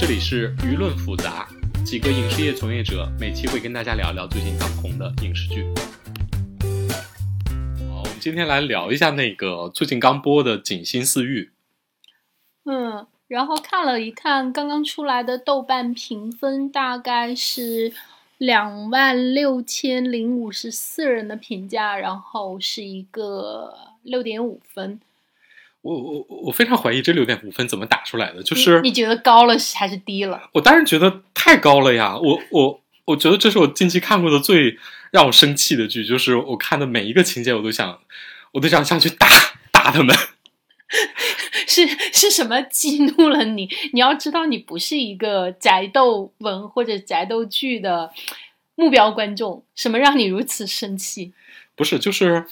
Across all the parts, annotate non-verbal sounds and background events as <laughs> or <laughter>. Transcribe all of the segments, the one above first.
这里是舆论复杂，几个影视业从业者每期会跟大家聊聊最近当红的影视剧。好，我们今天来聊一下那个最近刚播的《锦心似玉》。嗯，然后看了一看刚刚出来的豆瓣评分，大概是两万六千零五十四人的评价，然后是一个六点五分。我我我非常怀疑这六点五分怎么打出来的，就是你你觉得高了还是低了？我当然觉得太高了呀！我我我觉得这是我近期看过的最让我生气的剧，就是我看的每一个情节，我都想，我都想下去打打他们。<laughs> 是是什么激怒了你？你要知道，你不是一个宅斗文或者宅斗剧的目标观众，什么让你如此生气？不是，就是，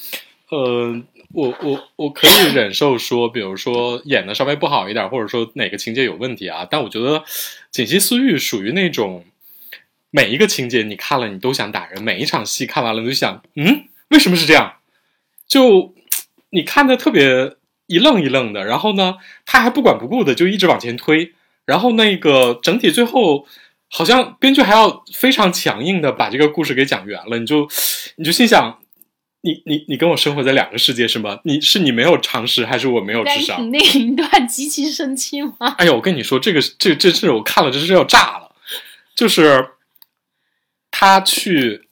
呃，我我我可以忍受说，比如说演的稍微不好一点，或者说哪个情节有问题啊，但我觉得《锦溪似玉》属于那种每一个情节你看了你都想打人，每一场戏看完了你就想，嗯，为什么是这样？就你看的特别一愣一愣的，然后呢，他还不管不顾的就一直往前推，然后那个整体最后。好像编剧还要非常强硬的把这个故事给讲圆了，你就你就心想，你你你跟我生活在两个世界是吗？你是你没有常识，还是我没有智商？那一段 <laughs> 极其生气吗？哎呦，我跟你说，这个这这是我看了，这是要炸了。就是他去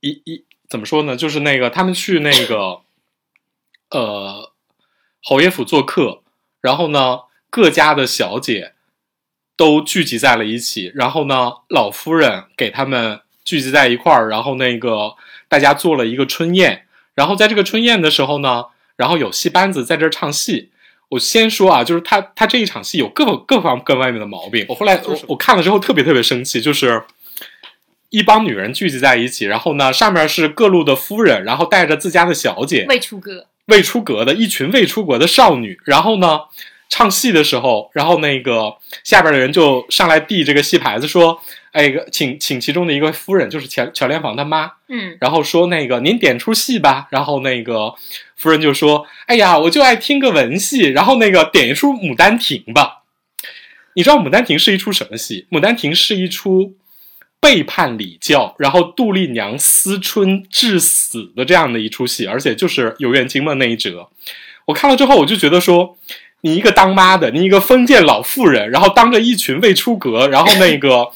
一一怎么说呢？就是那个他们去那个呃侯爷府做客，然后呢各家的小姐。都聚集在了一起，然后呢，老夫人给他们聚集在一块儿，然后那个大家做了一个春宴，然后在这个春宴的时候呢，然后有戏班子在这儿唱戏。我先说啊，就是他他这一场戏有各各方各外面的毛病。我后来我我看了之后特别特别生气，就是一帮女人聚集在一起，然后呢，上面是各路的夫人，然后带着自家的小姐未出阁未出阁的一群未出阁的少女，然后呢。唱戏的时候，然后那个下边的人就上来递这个戏牌子，说：“哎，请请其中的一个夫人，就是乔乔连房他妈，嗯，然后说那个您点出戏吧。”然后那个夫人就说：“哎呀，我就爱听个文戏，然后那个点一出《牡丹亭》吧。”你知道《牡丹亭》是一出什么戏？《牡丹亭》是一出背叛礼教，然后杜丽娘思春致死的这样的一出戏，而且就是游园惊梦那一折。我看了之后，我就觉得说。你一个当妈的，你一个封建老妇人，然后当着一群未出阁，然后那个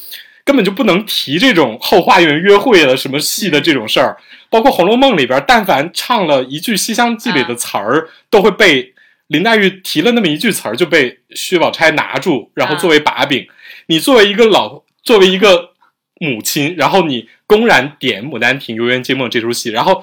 根本就不能提这种后花园约会了什么戏的这种事儿，包括《红楼梦》里边，但凡唱了一句《西厢记》里的词儿，都会被林黛玉提了那么一句词儿就被薛宝钗拿住，然后作为把柄。你作为一个老，作为一个母亲，然后你公然点《牡丹亭》《游园惊梦》这出戏，然后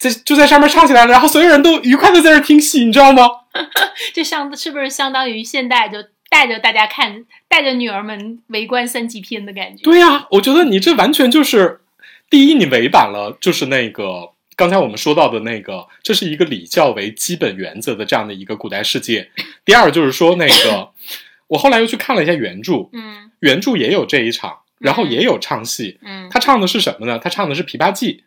在就在上面唱起来了，然后所有人都愉快的在这听戏，你知道吗？<laughs> 这相是不是相当于现代就带着大家看，带着女儿们围观三级片的感觉？对呀，我觉得你这完全就是第一，你违反了就是那个刚才我们说到的那个，这是一个礼教为基本原则的这样的一个古代世界。第二就是说那个，<laughs> 我后来又去看了一下原著，嗯，原著也有这一场，然后也有唱戏，嗯，他唱的是什么呢？他唱的是《琵琶记》。《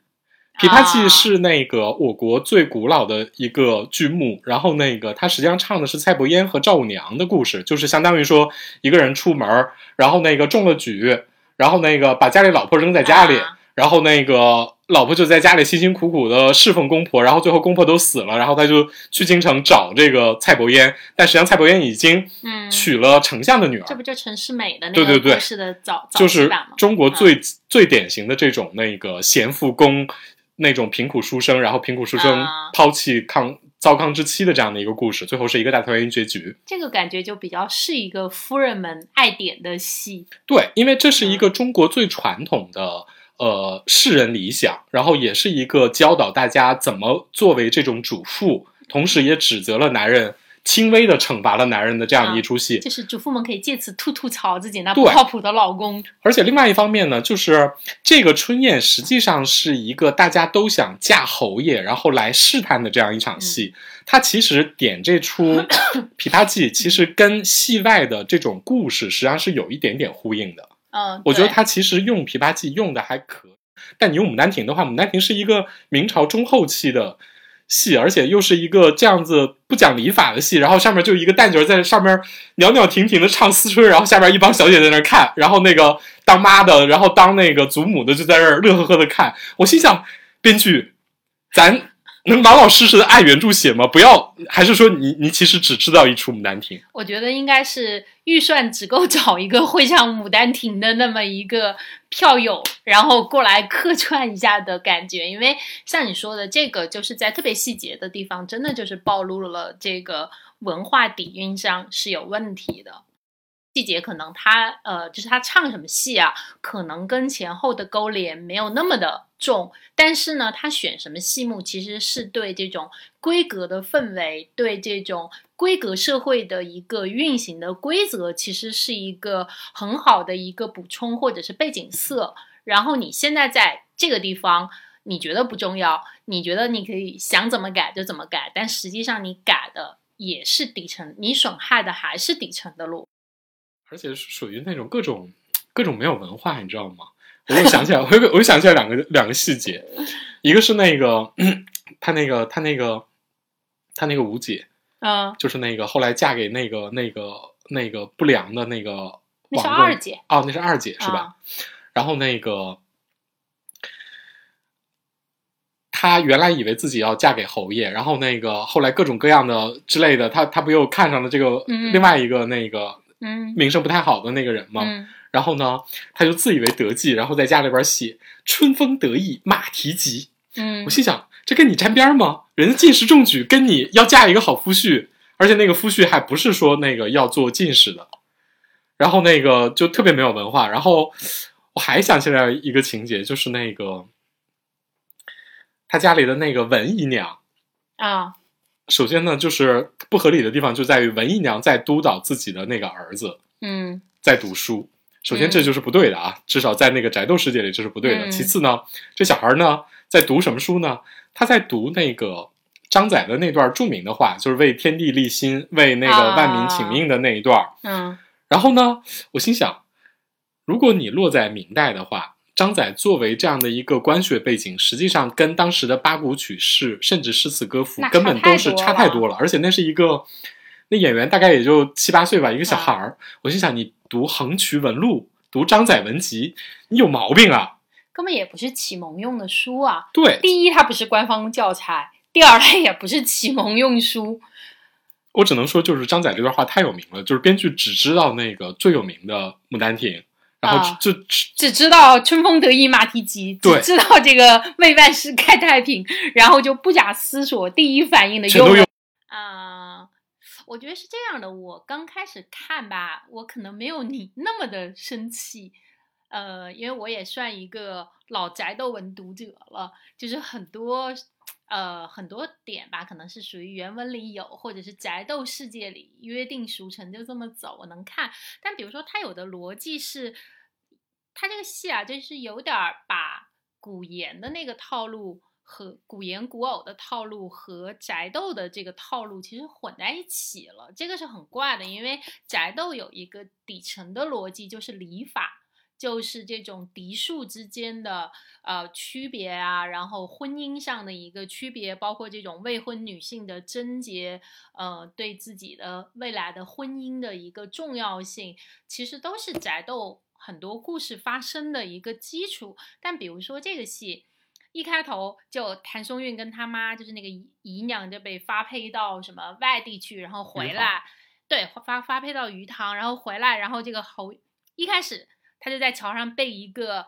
琵琶记》是那个我国最古老的一个剧目，然后那个他实际上唱的是蔡伯嫣和赵五娘的故事，就是相当于说一个人出门，然后那个中了举，然后那个把家里老婆扔在家里，然后那个老婆就在家里辛辛苦苦的侍奉公婆，然后最后公婆都死了，然后他就去京城找这个蔡伯嫣，但实际上蔡伯嫣已经娶了丞相的女儿，这不就陈世美的那个故事的早就是中国最最典型的这种那个贤妇宫。那种贫苦书生，然后贫苦书生抛弃康糟糠之妻的这样的一个故事，最后是一个大团圆结局。这个感觉就比较是一个夫人们爱点的戏。对，因为这是一个中国最传统的呃世人理想，然后也是一个教导大家怎么作为这种主妇，同时也指责了男人。轻微的惩罚了男人的这样的一出戏，就是主妇们可以借此吐吐槽自己那不靠谱的老公。而且另外一方面呢，就是这个春宴实际上是一个大家都想嫁侯爷，然后来试探的这样一场戏。它其实点这出《琵琶记》，其实跟戏外的这种故事实际上是有一点点呼应的。嗯，我觉得他其实用《琵琶记》用的还可，但你用《牡丹亭》的话，《牡丹亭》是一个明朝中后期的。戏，而且又是一个这样子不讲礼法的戏，然后上面就一个旦角在上面袅袅婷婷的唱思春，然后下边一帮小姐在那看，然后那个当妈的，然后当那个祖母的就在这乐呵呵的看。我心想，编剧，咱能老老实实的按原著写吗？不要，还是说你你其实只知道一出《牡丹亭》？我觉得应该是预算只够找一个会唱《牡丹亭》的那么一个票友，然后过来客串一下的感觉。因为像你说的，这个就是在特别细节的地方，真的就是暴露了这个文化底蕴上是有问题的。细节可能他呃，就是他唱什么戏啊，可能跟前后的勾连没有那么的重，但是呢，他选什么戏目，其实是对这种规格的氛围，对这种规格社会的一个运行的规则，其实是一个很好的一个补充或者是背景色。然后你现在在这个地方，你觉得不重要，你觉得你可以想怎么改就怎么改，但实际上你改的也是底层，你损害的还是底层的路。而且是属于那种各种各种没有文化，你知道吗？我又想起来，我又我又想起来两个两个细节，一个是那个 <clears throat> 他那个他那个他那个吴姐，嗯，就是那个后来嫁给那个那个那个不良的那个那是二姐哦，那是二姐是吧？啊然后那个她原来以为自己要嫁给侯爷，然后那个后来各种各样的之类的，她她不又看上了这个嗯另外一个那个嗯名声不太好的那个人嘛？嗯然后呢，他就自以为得计，然后在家里边写“春风得意马蹄疾”。嗯我心想，这跟你沾边吗？人家进士中举，跟你要嫁一个好夫婿，而且那个夫婿还不是说那个要做进士的，然后那个就特别没有文化。然后我还想起来一个情节，就是那个他家里的那个文姨娘。啊首先呢，就是不合理的地方就在于文姨娘在督导自己的那个儿子嗯在读书。首先这就是不对的啊，至少在那个宅斗世界里这是不对的。嗯其次呢，这小孩呢在读什么书呢？他在读那个张载的那段著名的话，就是为天地立心，为那个啊万民请命的那一段。嗯然后呢，我心想，如果你落在明代的话，张载作为这样的一个官学背景，实际上跟当时的八股曲式甚至诗词歌赋根本都是差差太多了，而且那是一个那演员大概也就七八岁吧，一个小孩啊儿。我心想，你读横渠文录，读张载文集，你有毛病啊！根本也不是启蒙用的书啊。对第一，它不是官方教材；第二，它也不是启蒙用书。我只能说，就是张载这段话太有名了，就是编剧只知道那个最有名的《牡丹亭》，然后啊就只只知道春风得意马蹄疾，对只知道这个为万事开太平，然后就不假思索，第一反应的用。啊、我觉得是这样的。我刚开始看吧，我可能没有你那么的生气，呃，因为我也算一个老宅斗文读者了，就是很多。呃，很多点吧，可能是属于原文里有，或者是宅斗世界里约定俗成，就这么走，我能看。但比如说，它有的逻辑是，它这个戏啊，就是有点把古言的那个套路和古言古偶的套路和宅斗的这个套路其实混在一起了，这个是很怪的，因为宅斗有一个底层的逻辑就是礼法。就是这种嫡庶之间的呃区别啊，然后婚姻上的一个区别，包括这种未婚女性的贞洁，呃，对自己的未来的婚姻的一个重要性，其实都是宅斗很多故事发生的一个基础。但比如说这个戏。一开头就谭松韵跟他妈，就是那个姨姨娘，就被发配到什么外地去，然后回来，对，发发配到鱼塘，然后回来，然后这个侯一开始他就在桥上被一个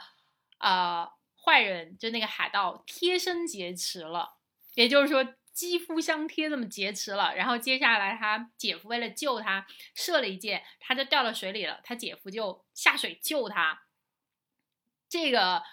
呃坏人，就那个海盗贴身劫持了，也就是说肌肤相贴这么劫持了。然后接下来他姐夫为了救他，射了一箭，他就掉到水里了，他姐夫就下水救他。这个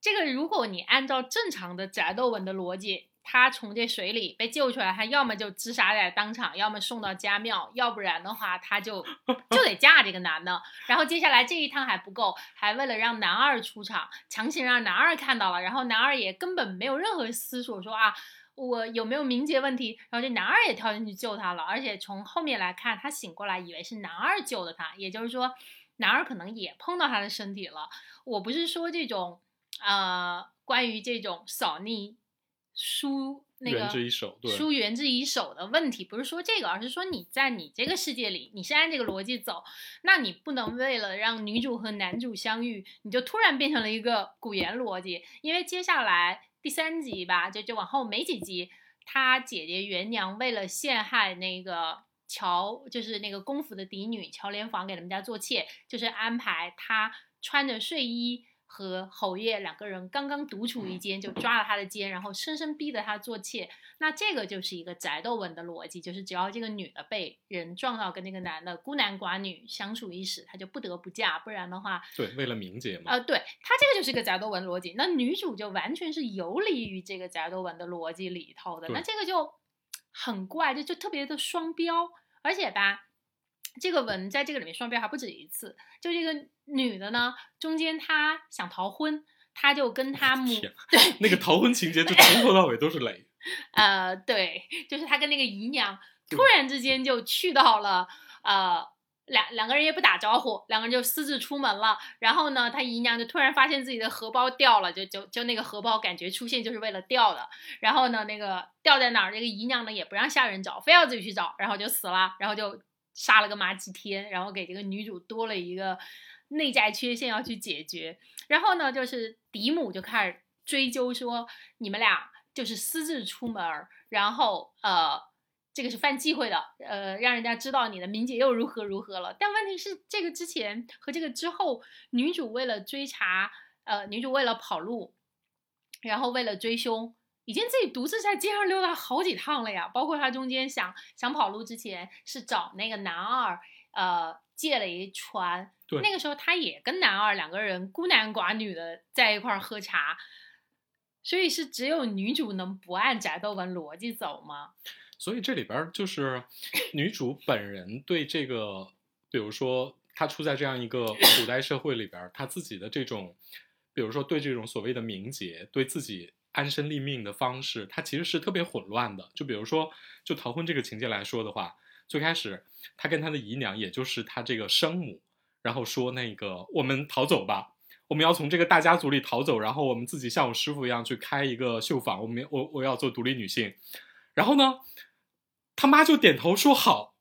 这个，如果你按照正常的宅斗文的逻辑，他从这水里被救出来，他要么就自杀在当场，要么送到家庙，要不然的话，他就 <laughs> 就得嫁这个男的。然后接下来这一趟还不够，还为了让男二出场，强行让男二看到了，然后男二也根本没有任何思索说啊。我有没有名节问题？然后这男二也跳进去救他了，而且从后面来看，他醒过来以为是男二救的他，也就是说，男二可能也碰到他的身体了。我不是说这种呃，关于这种扫逆书那个缘之一手对书缘之以手的问题，不是说这个，而是说你在你这个世界里，你是按这个逻辑走，那你不能为了让女主和男主相遇，你就突然变成了一个古言逻辑，因为接下来第三集吧，就就往后没几集，他姐姐元娘为了陷害那个。乔就是那个公府的嫡女乔莲房给他们家做妾，就是安排她穿着睡衣和侯爷两个人刚刚独处一间，就抓了他的肩，然后生生逼着他做妾。那这个就是一个宅斗文的逻辑，就是只要这个女的被人撞到跟那个男的孤男寡女相处一室，她就不得不嫁，不然的话，对，为了名节嘛。呃，对，她这个就是一个宅斗文逻辑。那女主就完全是游离于这个宅斗文的逻辑里头的，那这个就很怪，就就特别的双标。而且吧，这个文在这个里面双标还不止一次。就这个女的呢，中间她想逃婚，她就跟她母对那个逃婚情节就从头到尾都是雷。呃，对，就是她跟那个姨娘突然之间就去到了呃。两两个人也不打招呼，两个人就私自出门了。然后呢，他姨娘就突然发现自己的荷包掉了，就就就那个荷包感觉出现就是为了掉的。然后呢，那个掉在哪儿，这个姨娘呢也不让下人找，非要自己去找，然后就死了，然后就杀了个马几天，然后给这个女主多了一个内在缺陷要去解决。然后呢，就是嫡母就开始追究说，你们俩就是私自出门，然后呃。这个是犯忌讳的，呃，让人家知道你的名节又如何如何了。但问题是，这个之前和这个之后，女主为了追查，呃，女主为了跑路，然后为了追凶，已经自己独自在街上溜达好几趟了呀。包括他中间想想跑路之前，是找那个男二，呃，借了一船。对那个时候他也跟男二两个人孤男寡女的在一块儿喝茶。所以是只有女主能不按宅斗文逻辑走吗？所以这里边儿就是 <laughs> 女主本人对这个，比如说她处在这样一个古代社会里边儿，她自己的这种，比如说对这种所谓的名节，对自己安身立命的方式，她其实是特别混乱的。就比如说，就逃婚这个情节来说的话，最开始她跟她的姨娘，也就是她这个生母，然后说那个我们逃走吧。我们要从这个大家族里逃走，然后我们自己像我师傅一样去开一个绣坊，我们我我要做独立女性。然后呢，他妈就点头说好。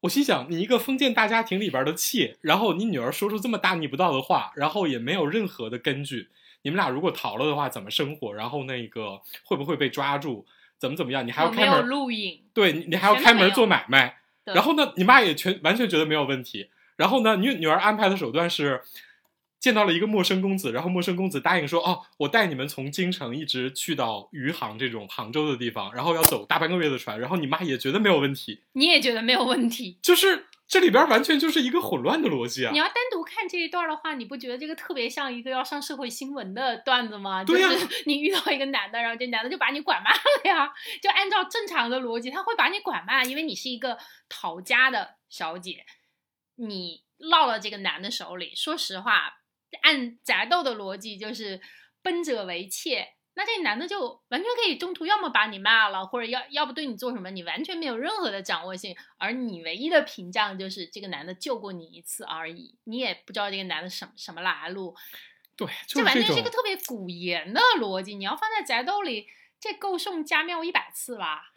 我心想，你一个封建大家庭里边的妾，然后你女儿说出这么大逆不道的话，然后也没有任何的根据。你们俩如果逃了的话，怎么生活？然后那个会不会被抓住？怎么怎么样？你还要开门？录影？对，你你还要开门做买卖。然后呢，你妈也全完全觉得没有问题。然后呢，女女儿安排的手段是见到了一个陌生公子，然后陌生公子答应说：“哦，我带你们从京城一直去到余杭这种杭州的地方，然后要走大半个月的船。”然后你妈也觉得没有问题，你也觉得没有问题？就是这里边完全就是一个混乱的逻辑啊你！要单独看这一段的话，你不觉得这个特别像一个要上社会新闻的段子吗？对呀就是 <laughs> 你遇到一个男的，然后这男的就把你拐卖了呀。就按照正常的逻辑，他会把你拐卖，因为你是一个逃家的小姐，你落到这个男的手里。说实话，按宅斗的逻辑，就是奔者为妾。那这男的就完全可以中途要么把你骂了，或者要要不对你做什么，你完全没有任何的掌握性，而你唯一的屏障就是这个男的救过你一次而已，你也不知道这个男的什么什么来路，对，就这完是这种全是一个特别古言的逻辑。你要放在宅斗里，这够送家庙一百次吧？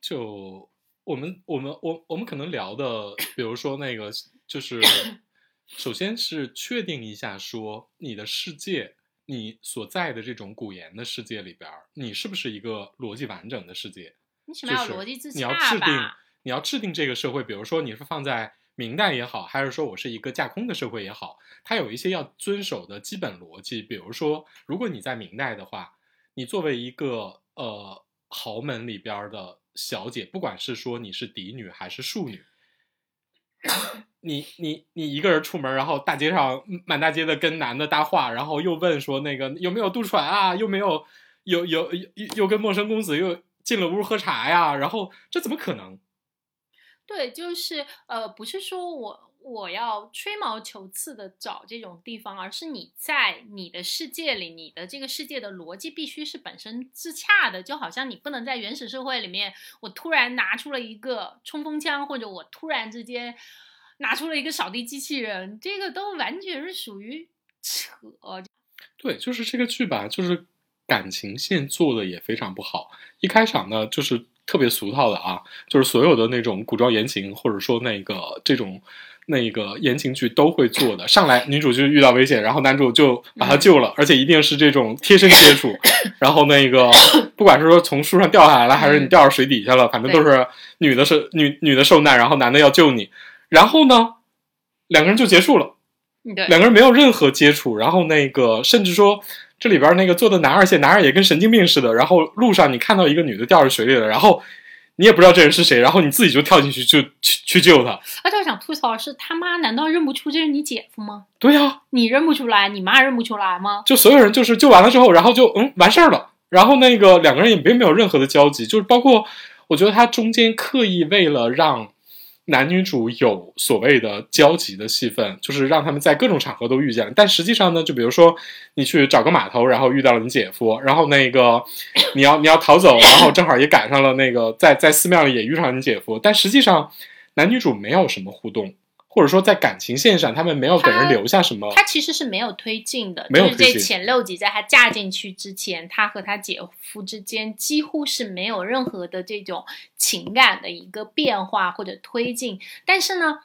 就我们我们我我们可能聊的，比如说那个就是，<coughs> 首先是确定一下，说你的世界，你所在的这种古言的世界里边儿，你是不是一个逻辑完整的世界？你起码就是有逻辑自你要制定？，你要制定这个社会，比如说你是放在明代也好，还是说我是一个架空的社会也好，它有一些要遵守的基本逻辑。比如说，如果你在明代的话，你作为一个呃豪门里边儿的小姐，不管是说你是嫡女还是庶女，<laughs> 你你你一个人出门，然后大街上满大街的跟男的搭话，然后又问说那个有没有渡船啊，又没有有有又又跟陌生公子又进了屋喝茶呀，然后这怎么可能？对，就是呃，不是说我我要吹毛求疵的找这种地方，而是你在你的世界里，你的这个世界的逻辑必须是本身自洽的，就好像你不能在原始社会里面，我突然拿出了一个冲锋枪，或者我突然之间拿出了一个扫地机器人，这个都完全是属于扯。对，就是这个剧吧，就是感情线做的也非常不好。一开场呢，就是特别俗套的啊，就是所有的那种古装言情，或者说那个这种那个言情剧都会做的。上来女主就遇到危险，然后男主就把她救了，而且一定是这种贴身接触。<laughs> 然后那个不管是说从树上掉下来了，还是你掉到水底下了，反正都是女的是女女的受难，然后男的要救你。然后呢，两个人就结束了。两个人没有任何接触，然后那个甚至说这里边那个做的男二线，男二也跟神经病似的。然后路上你看到一个女的掉到水里了，然后你也不知道这人是谁，然后你自己就跳进去就去去救他。而且我想吐槽的是，他妈难道认不出这是你姐夫吗？对呀、你认不出来，你妈认不出来吗？就所有人就是救完了之后，然后就嗯完事儿了，然后那个两个人也并没有任何的交集，就是包括我觉得他中间刻意为了让男女主有所谓的交集的戏份，就是让他们在各种场合都遇见了。但实际上呢，就比如说你去找个码头，然后遇到了你姐夫，然后那个你要你要逃走，然后正好也赶上了那个在在寺庙里也遇上你姐夫，但实际上男女主没有什么互动，或者说在感情线上他们没有给人留下什么。他其实是没有推进的，没有就是这前六集，在她嫁进去之前，她和她姐夫之间几乎是没有任何的这种情感的一个变化或者推进。但是呢，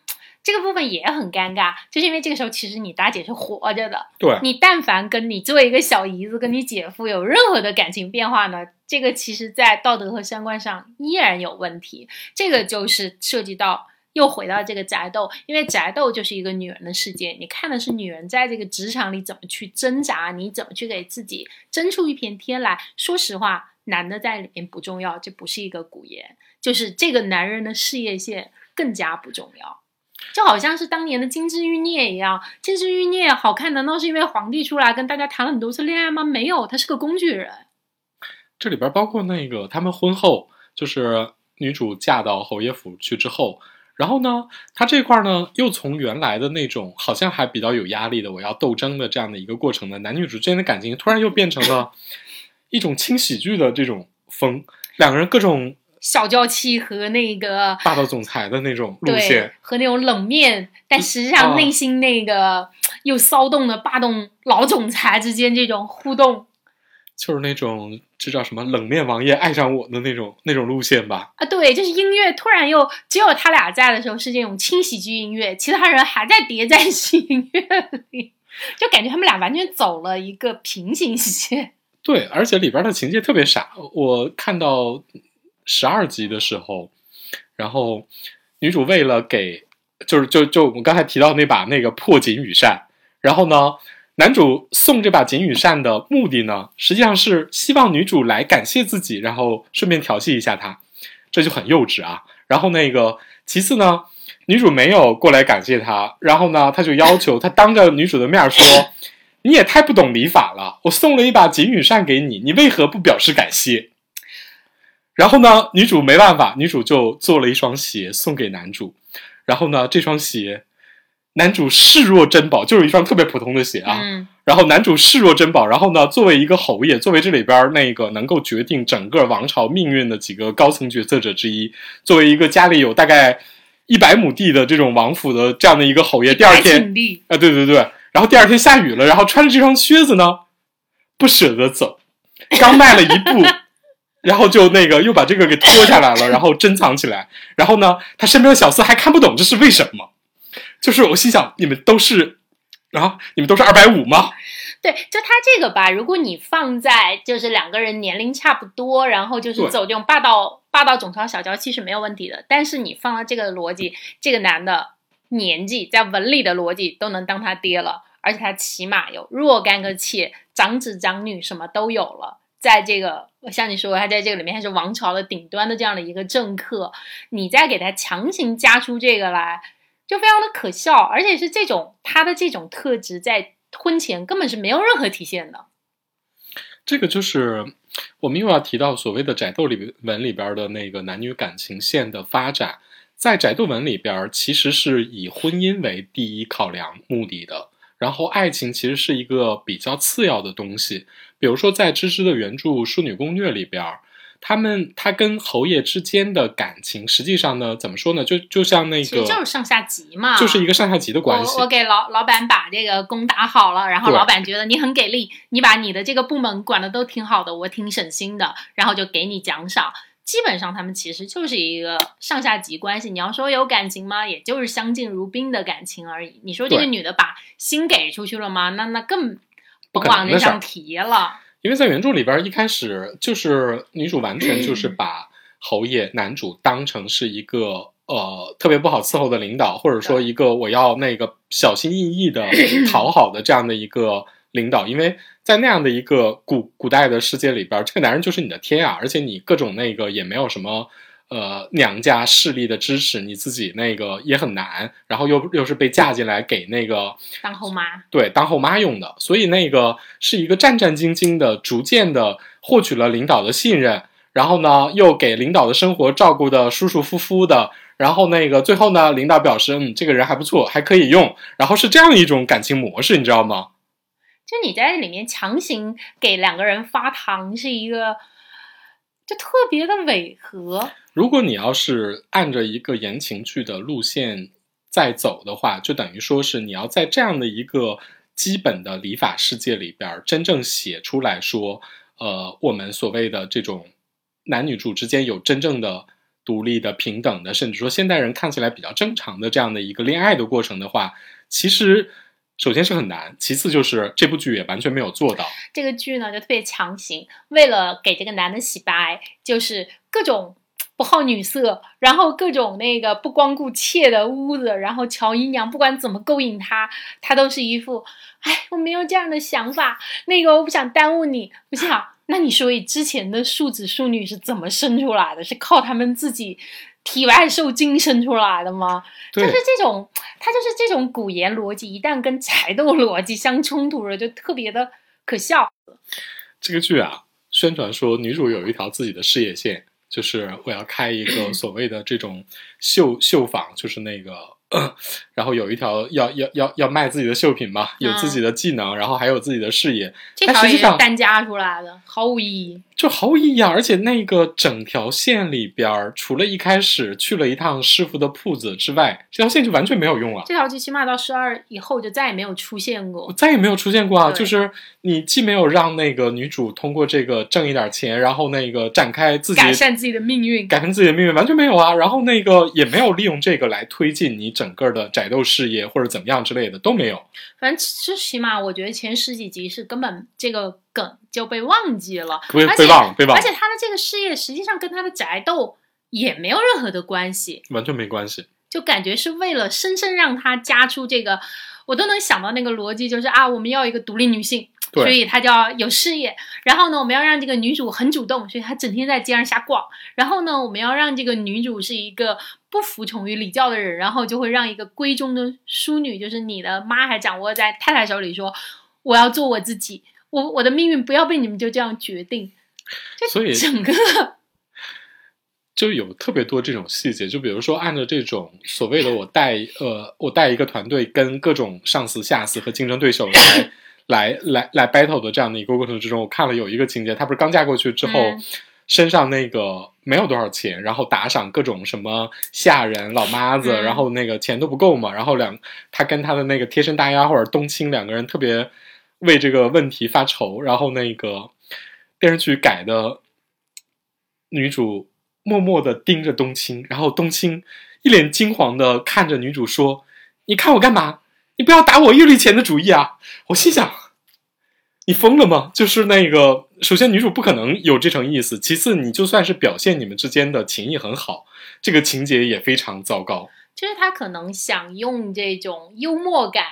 这个部分也很尴尬，就是因为这个时候其实你大姐是活着的，对，你但凡跟你作为一个小姨子跟你姐夫有任何的感情变化呢，这个其实在道德和三观上依然有问题。这个就是涉及到又回到这个宅斗，因为宅斗就是一个女人的世界，你看的是女人在这个职场里怎么去挣扎，你怎么去给自己争出一片天来。说实话，男的在里面不重要，这不是一个古言，就是这个男人的事业线更加不重要。就好像是当年的金枝玉孽一样，金枝玉孽好看，难道是因为皇帝出来跟大家谈了很多次恋爱吗？没有，他是个工具人。这里边包括那个他们婚后，就是女主嫁到侯爷府去之后，然后呢，他这块儿呢又从原来的那种好像还比较有压力的我要斗争的这样的一个过程呢，男女主之间的感情突然又变成了一种轻喜剧的这种风，两个人各种小娇妻和那个霸道总裁的那种路线，和那种冷面，但实际上哦内心那个又骚动的霸道老总裁之间这种互动就是那种这叫什么冷面王爷爱上我的那种那种路线吧。啊，对，就是音乐突然又只有他俩在的时候是这种轻喜剧音乐，其他人还在叠在戏音乐里，就感觉他们俩完全走了一个平行线。<laughs> 对，而且里边的情节特别傻。我看到十二集的时候，然后女主为了给，就是就就我们刚才提到那把那个破锦羽扇，然后呢，男主送这把锦羽扇的目的呢，实际上是希望女主来感谢自己，然后顺便调戏一下她，这就很幼稚啊。然后那个其次呢，女主没有过来感谢他，然后呢，他就要求他当着女主的面说。你也太不懂礼法了！我送了一把锦羽扇给你，你为何不表示感谢？然后呢，女主没办法，女主就做了一双鞋送给男主。然后呢，这双鞋，男主视若珍宝，就是一双特别普通的鞋啊。嗯，然后男主视若珍宝，然后呢，作为一个侯爷，作为这里边那个能够决定整个王朝命运的几个高层决策者之一，作为一个家里有大概一百亩地的这种王府的这样的一个侯爷，第二天啊，对对对，然后第二天下雨了，然后穿着这双靴子呢，不舍得走，刚迈了一步，<laughs> 然后就那个又把这个给脱下来了，然后珍藏起来。然后呢，他身边的小厮还看不懂这是为什么，就是我心想，你们都是，然后你们都是二百五吗？对，就他这个吧，如果你放在就是两个人年龄差不多，然后就是走这种霸道霸道总裁小娇妻是没有问题的。但是你放到这个逻辑，这个男的年纪在文理的逻辑都能当他爹了，而且他起码有若干个妾，长子长女什么都有了。在这个我像你说，他在这个里面还是王朝的顶端的这样的一个政客，你再给他强行加出这个来，就非常的可笑，而且是这种他的这种特质在婚前根本是没有任何体现的。这个就是我们又要提到所谓的宅斗里文里边的那个男女感情线的发展，在宅斗文里边其实是以婚姻为第一考量目的的，然后爱情其实是一个比较次要的东西。比如说在芝芝的原著《淑女攻略》里边，他们他跟侯爷之间的感情，实际上呢，怎么说呢？就就像那个，就是上下级嘛，就是一个上下级的关系我。我给老老板把这个工打好了，然后老板觉得你很给力，你把你的这个部门管的都挺好的，我挺省心的，然后就给你奖赏。基本上他们其实就是一个上下级关系。你要说有感情吗？也就是相敬如宾的感情而已。你说这个女的把心给出去了吗？那那更不往那上提了。因为在原著里边，一开始就是女主完全就是 <clears throat> 把侯爷男主当成是一个呃特别不好伺候的领导，或者说一个我要那个小心翼翼的 <clears throat> 讨好的这样的一个领导，因为在那样的一个古古代的世界里边，这个男人就是你的天啊，而且你各种那个也没有什么。呃，娘家势力的支持，你自己那个也很难，然后又又是被嫁进来给那个当后妈，对，当后妈用的，所以那个是一个战战兢兢的，逐渐的获取了领导的信任，然后呢，又给领导的生活照顾的舒舒服服的，然后那个最后呢，领导表示，嗯，这个人还不错，还可以用，然后是这样一种感情模式，你知道吗？就你在里面强行给两个人发糖，是一个就特别的违和。如果你要是按着一个言情剧的路线在走的话，就等于说是你要在这样的一个基本的礼法世界里边，真正写出来说，呃，我们所谓的这种男女主之间有真正的独立的、平等的，甚至说现代人看起来比较正常的这样的一个恋爱的过程的话，其实首先是很难，其次就是这部剧也完全没有做到。这个剧呢就特别强行，为了给这个男的洗白，就是各种不好女色，然后各种那个不光顾妾的屋子，然后乔姨娘不管怎么勾引他，他都是一副，哎，我没有这样的想法，那个我不想耽误你，我想，那你说以之前的庶子庶女是怎么生出来的？是靠他们自己体外受精生出来的吗？就是这种，它就是这种古言逻辑，一旦跟柴豆逻辑相冲突了，就特别的可笑。这个剧啊，宣传说女主有一条自己的事业线，就是我要开一个所谓的这种绣绣坊，就是那个，然后有一条要要要要卖自己的绣品嘛，有自己的技能，然后还有自己的事业，这条也是单加出来的，毫无意义。就毫无意义啊！而且那个整条线里边儿，除了一开始去了一趟师傅的铺子之外，这条线就完全没有用了。这条最起码到十二以后就再也没有出现过。再也没有出现过啊！就是你既没有让那个女主通过这个挣一点钱，然后那个展开自己改善自己的命运，改变自己的命运，完全没有啊。然后那个也没有利用这个来推进你整个的宅斗事业或者怎么样之类的都没有。反正最起码我觉得前十几集是根本这个梗就被忘记了，被被忘了，被忘，而且他的这个事业实际上跟他的宅斗也没有任何的关系，完全没关系。就感觉是为了生生让他加出这个，我都能想到那个逻辑，就是啊，我们要一个独立女性，对所以她就要有事业。然后呢，我们要让这个女主很主动，所以她整天在街上瞎逛。然后呢，我们要让这个女主是一个不服从于礼教的人，然后就会让一个闺中的淑女，就是你的妈还掌握在太太手里说，我要做我自己，我我的命运不要被你们就这样决定。所以整个就有特别多这种细节，就比如说按照这种所谓的我带呃我带一个团队跟各种上司、下司和竞争对手来来来来 battle 的这样的一个过程之中，我看了有一个情节，她不是刚嫁过去之后。嗯身上那个没有多少钱，然后打赏各种什么下人、老妈子，嗯然后那个钱都不够嘛，然后两他跟他的那个贴身大丫或者冬青两个人特别为这个问题发愁，然后那个电视剧改的女主默默的盯着冬青，然后冬青一脸惊惶的看着女主说：“你看我干嘛？你不要打我月历钱的主意啊！”我心想。你疯了吗？就是那个，首先女主不可能有这层意思，其次你就算是表现你们之间的情谊很好，这个情节也非常糟糕。就是他可能想用这种幽默感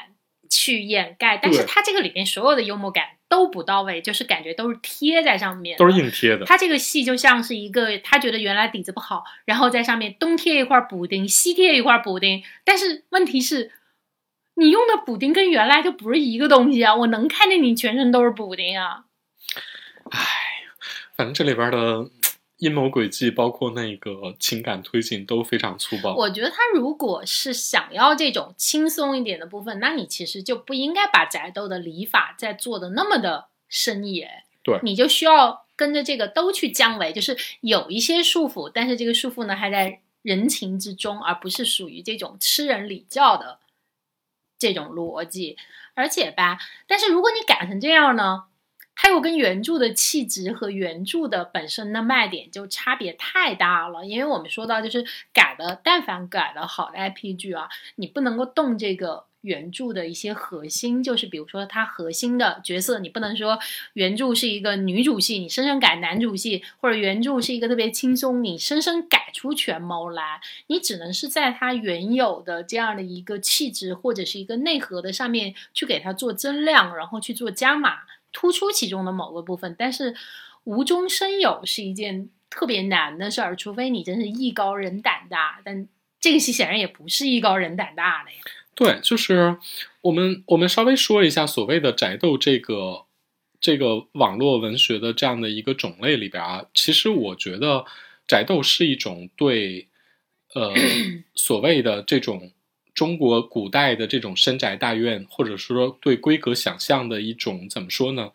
去掩盖，但是他这个里面所有的幽默感都不到位，就是感觉都是贴在上面，都是。硬贴的。他这个戏就像是一个，他觉得原来底子不好，然后在上面东贴一块补丁，西贴一块补丁，但是问题是，你用的补丁跟原来就不是一个东西啊！我能看见你全身都是补丁啊！反正这里边的阴谋诡计，包括那个情感推进都非常粗暴。我觉得他如果是想要这种轻松一点的部分，那你其实就不应该把宅斗的礼法再做的那么的深野。对你就需要跟着这个都去降维，就是有一些束缚，但是这个束缚呢还在人情之中，而不是属于这种吃人礼教的这种逻辑。而且吧，但是如果你改成这样呢，它又跟原著的气质和原著的本身的卖点就差别太大了。因为我们说到，就是改的，但凡改的好的 IP 剧啊，你不能够动这个。原著的一些核心，就是比如说它核心的角色，你不能说原著是一个女主戏，你生生改男主戏，或者原著是一个特别轻松，你生生改出权谋来，你只能是在它原有的这样的一个气质或者是一个内核的上面去给它做增量，然后去做加码，突出其中的某个部分。但是无中生有是一件特别难的事儿，除非你真是艺高人胆大，但这个戏显然也不是艺高人胆大的呀。对，就是我们我们稍微说一下所谓的宅斗这个这个网络文学的这样的一个种类里边啊，其实我觉得宅斗是一种对呃所谓的这种中国古代的这种深宅大院，或者说对规格想象的一种怎么说呢？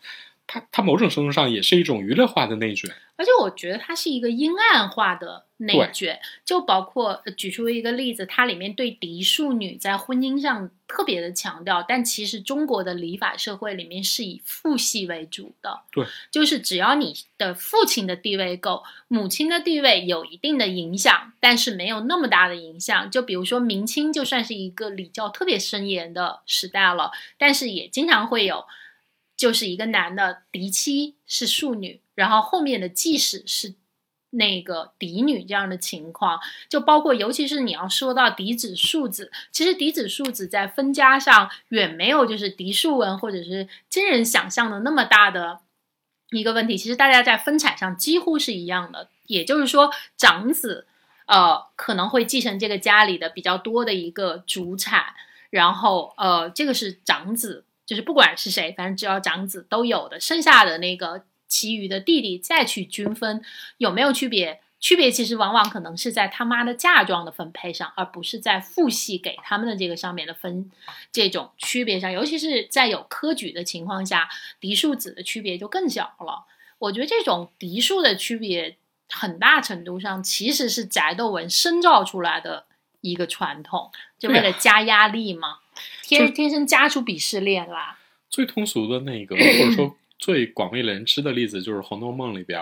它它某种程度上也是一种娱乐化的内卷。而且我觉得它是一个阴暗化的内卷，就包括举出一个例子，它里面对嫡庶女在婚姻上特别的强调，但其实中国的礼法社会里面是以父系为主的，对，就是只要你的父亲的地位够，母亲的地位有一定的影响，但是没有那么大的影响。就比如说明清，就算是一个礼教特别森严的时代了，但是也经常会有，就是一个男的嫡妻是庶女。然后后面的即使是那个嫡女这样的情况，就包括尤其是你要说到嫡子庶子，其实嫡子庶子在分家上远没有就是嫡庶文或者是真人想象的那么大的一个问题。其实大家在分产上几乎是一样的，也就是说长子呃可能会继承这个家里的比较多的一个主产，然后呃这个是长子，就是不管是谁，反正只要长子都有的，剩下的那个。其余的弟弟再去均分有没有区别？区别其实往往可能是在他妈的嫁妆的分配上，而不是在父系给他们的这个上面的分这种区别上。尤其是在有科举的情况下，嫡庶子的区别就更小了。我觉得这种嫡庶的区别，很大程度上其实是宅斗文深造出来的一个传统，就为了加压力嘛，天天生家族鄙视链啦。最通俗的那个，或者说。最广为人知的例子就是《红楼梦》里边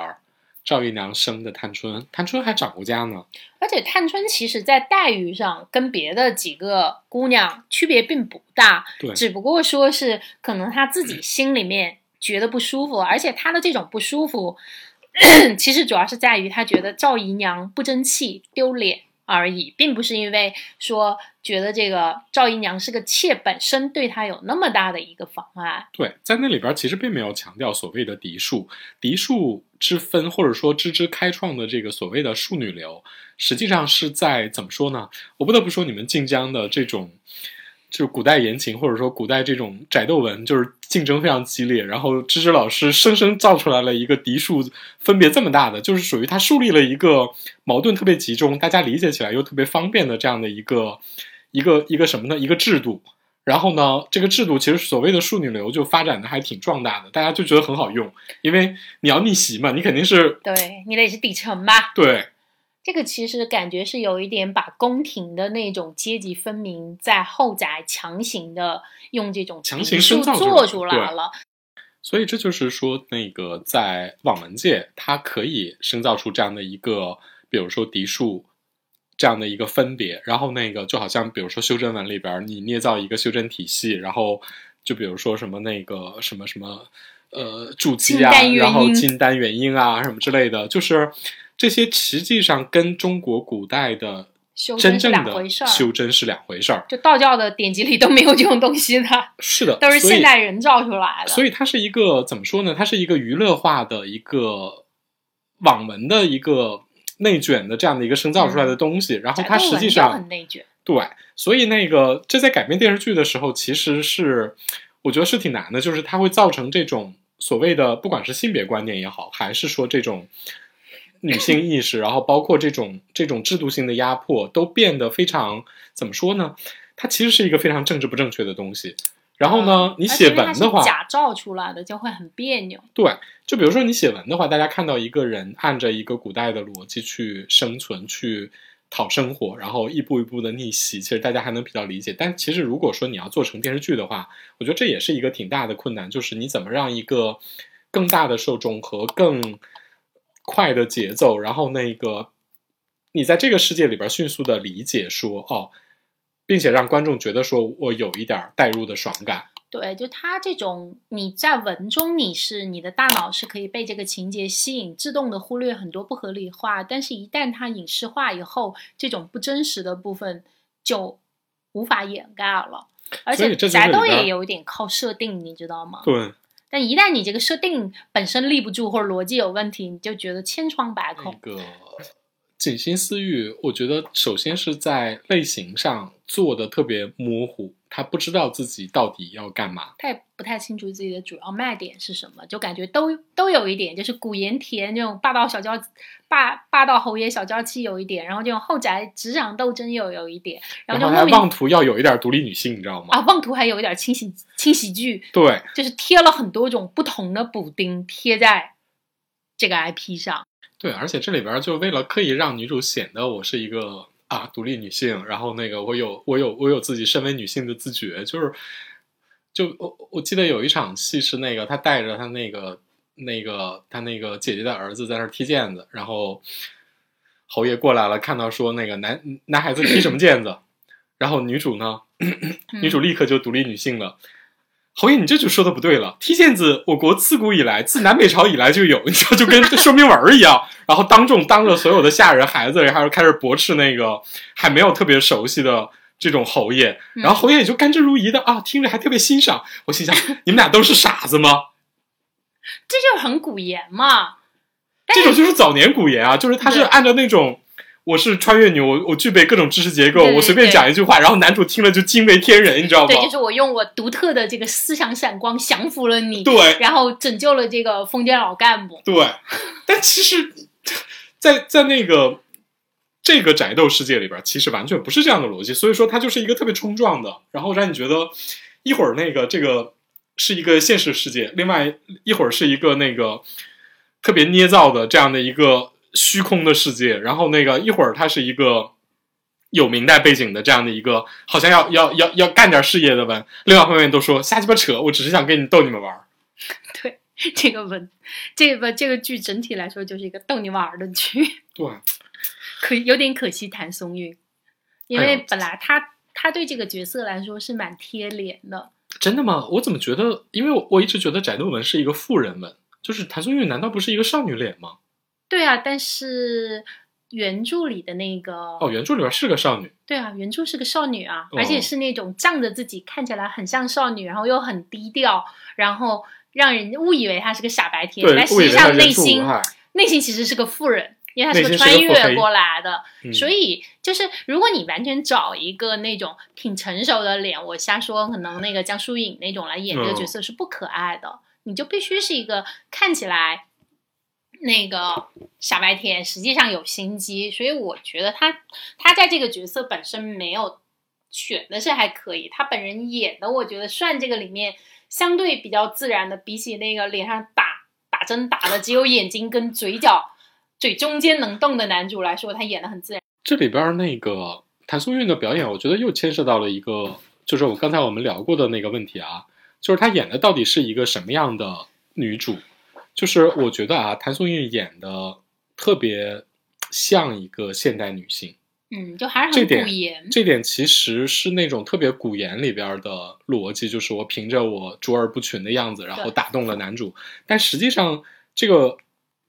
赵姨娘生的探春，探春还长过家呢。而且探春其实，在待遇上跟别的几个姑娘区别并不大，对，只不过说是可能她自己心里面觉得不舒服，而且她的这种不舒服，<coughs> 其实主要是在于她觉得赵姨娘不争气、丢脸。而已，并不是因为说觉得这个赵姨娘是个妾本身对她有那么大的一个妨碍。对，在那里边其实并没有强调所谓的嫡庶，嫡庶之分，或者说芝芝开创的这个所谓的庶女流，实际上是在怎么说呢？我不得不说，你们晋江的这种。就是古代言情，或者说古代这种宅斗文，就是竞争非常激烈。然后芝芝老师生生造出来了一个嫡庶分别这么大的，就是属于他树立了一个矛盾特别集中，大家理解起来又特别方便的这样的一个一个一个什么呢？一个制度。然后呢，这个制度其实所谓的庶女流就发展的还挺壮大的，大家就觉得很好用，因为你要逆袭嘛，你肯定是对你得是底层吧？对。这个其实感觉是有一点把宫廷的那种阶级分明，在后宅强行的用这种强行生造做出来了。所以这就是说，那个在网文界，它可以生造出这样的一个，比如说嫡庶这样的一个分别。然后那个就好像，比如说修真文里边，你捏造一个修真体系，然后就比如说什么那个什么什么呃筑基啊，然后金丹元婴啊什么之类的，就是。这些实际上跟中国古代的真正的修真是两回事儿，就道教的典籍里都没有这种东西的。<laughs> 是的，都是现代人造出来的。所以它是一个怎么说呢？它是一个娱乐化的一个网文的一个内卷的这样的一个生造出来的东西。然后它实际上很内卷。对，所以那个这在改编电视剧的时候，其实是我觉得是挺难的，就是它会造成这种所谓的不管是性别观念也好，还是说这种。女性意识，然后包括这种这种制度性的压迫，都变得非常怎么说呢？它其实是一个非常政治不正确的东西。然后呢，你写文的话，假造出来的就会很别扭。对，就比如说你写文的话，大家看到一个人按着一个古代的逻辑去生存，去讨生活，然后一步一步的逆袭，其实大家还能比较理解。但其实如果说你要做成电视剧的话，我觉得这也是一个挺大的困难，就是你怎么让一个更大的受众和更快的节奏，然后那个你在这个世界里边迅速的理解说哦，并且让观众觉得说我有一点代入的爽感。对，就他这种你在文中你是你的大脑是可以被这个情节吸引，自动的忽略很多不合理化，但是一旦它影视化以后，这种不真实的部分就无法掩盖了。而且宅斗也有一点靠设定，你知道吗？对，但一旦你这个设定本身立不住或者逻辑有问题，你就觉得千疮百孔。锦心似玉，我觉得首先是在类型上做的特别模糊，他不知道自己到底要干嘛。他也不太清楚自己的主要卖点是什么，就感觉都都有一点，就是古言甜这种霸道小娇霸霸道侯爷小娇妻有一点，然后这种后宅职场斗争又有一点，然然后就妄图要有一点独立女性，你知道吗？啊妄图还有一点轻喜轻喜剧，对，就是贴了很多种不同的补丁贴在这个 IP 上。对，而且这里边就为了刻意让女主显得我是一个啊独立女性，然后那个我有我有我有自己身为女性的自觉，就是就我我记得有一场戏是那个她带着她那个那个她那个姐姐的儿子在那踢毽子，然后侯爷过来了，看到说那个男男孩子踢什么毽子，然后女主呢，<coughs> 女主立刻就独立女性了。侯爷，你这就说的不对了。踢毽子，我国自古以来，自南北朝以来就有，<laughs> 你知道，就跟说明文儿一样。然后当众当着所有的下人、孩子，然后开始驳斥那个还没有特别熟悉的这种侯爷。然后侯爷也就甘之如饴的啊，听着还特别欣赏。我心想，你们俩都是傻子吗？这就是很古言嘛。这种就是早年古言啊，就是他是按照那种。我是穿越女，我我具备各种知识结构，对对我随便讲一句话，然后男主听了就惊为天人，你知道吗？对，就是我用我独特的这个思想闪光降服了你，对然后拯救了这个封建老干部。对，但其实，在在那个这个宅斗世界里边，其实完全不是这样的逻辑，所以说它就是一个特别冲撞的，然后让你觉得一会儿那个这个是一个现实世界，另外一会儿是一个那个特别捏造的这样的一个虚空的世界，然后那个一会儿他是一个。有明代背景的这样的一个，好像要要要要干点事业的文，另外一方面都说瞎鸡巴扯，我只是想跟你逗你们玩儿。<laughs> 对，这个文，这个这个剧整体来说就是一个逗你玩儿的剧，<laughs> 对，可有点可惜谭松韵，因为本来他他对这个角色来说是蛮贴脸的。真的吗？我怎么觉得？因为我我一直觉得宅斗文是一个富人文，就是谭松韵难道不是一个少女脸吗？对啊，但是原著里的那个哦，原著里边是个少女，对啊，原著是个少女啊，哦而且是那种仗着自己看起来很像少女，然后又很低调，然后让人误以为她是个傻白甜，但，实际上内心。内心其实是个富人，因为她是个穿越过来的。嗯所以就是，如果你完全找一个那种挺成熟的脸，我瞎说，可能那个江疏影那种来演这个嗯角色是不可爱的。你就必须是一个看起来那个傻白甜，实际上有心机。所以我觉得他他在这个角色本身没有选的是还可以，他本人演的我觉得算这个里面相对比较自然的，比起那个脸上打打针打的只有眼睛跟嘴角。嘴中间能动的男主来说，他演的很自然。这里边那个谭松韵的表演，我觉得又牵涉到了一个，就是我刚才我们聊过的那个问题啊，就是她演的到底是一个什么样的女主？就是我觉得啊，谭松韵演的特别像一个现代女性。嗯，就还是很古言。这点其实是那种特别古言里边的逻辑，就是我凭着我卓尔不群的样子，然后打动了男主。但实际上，这个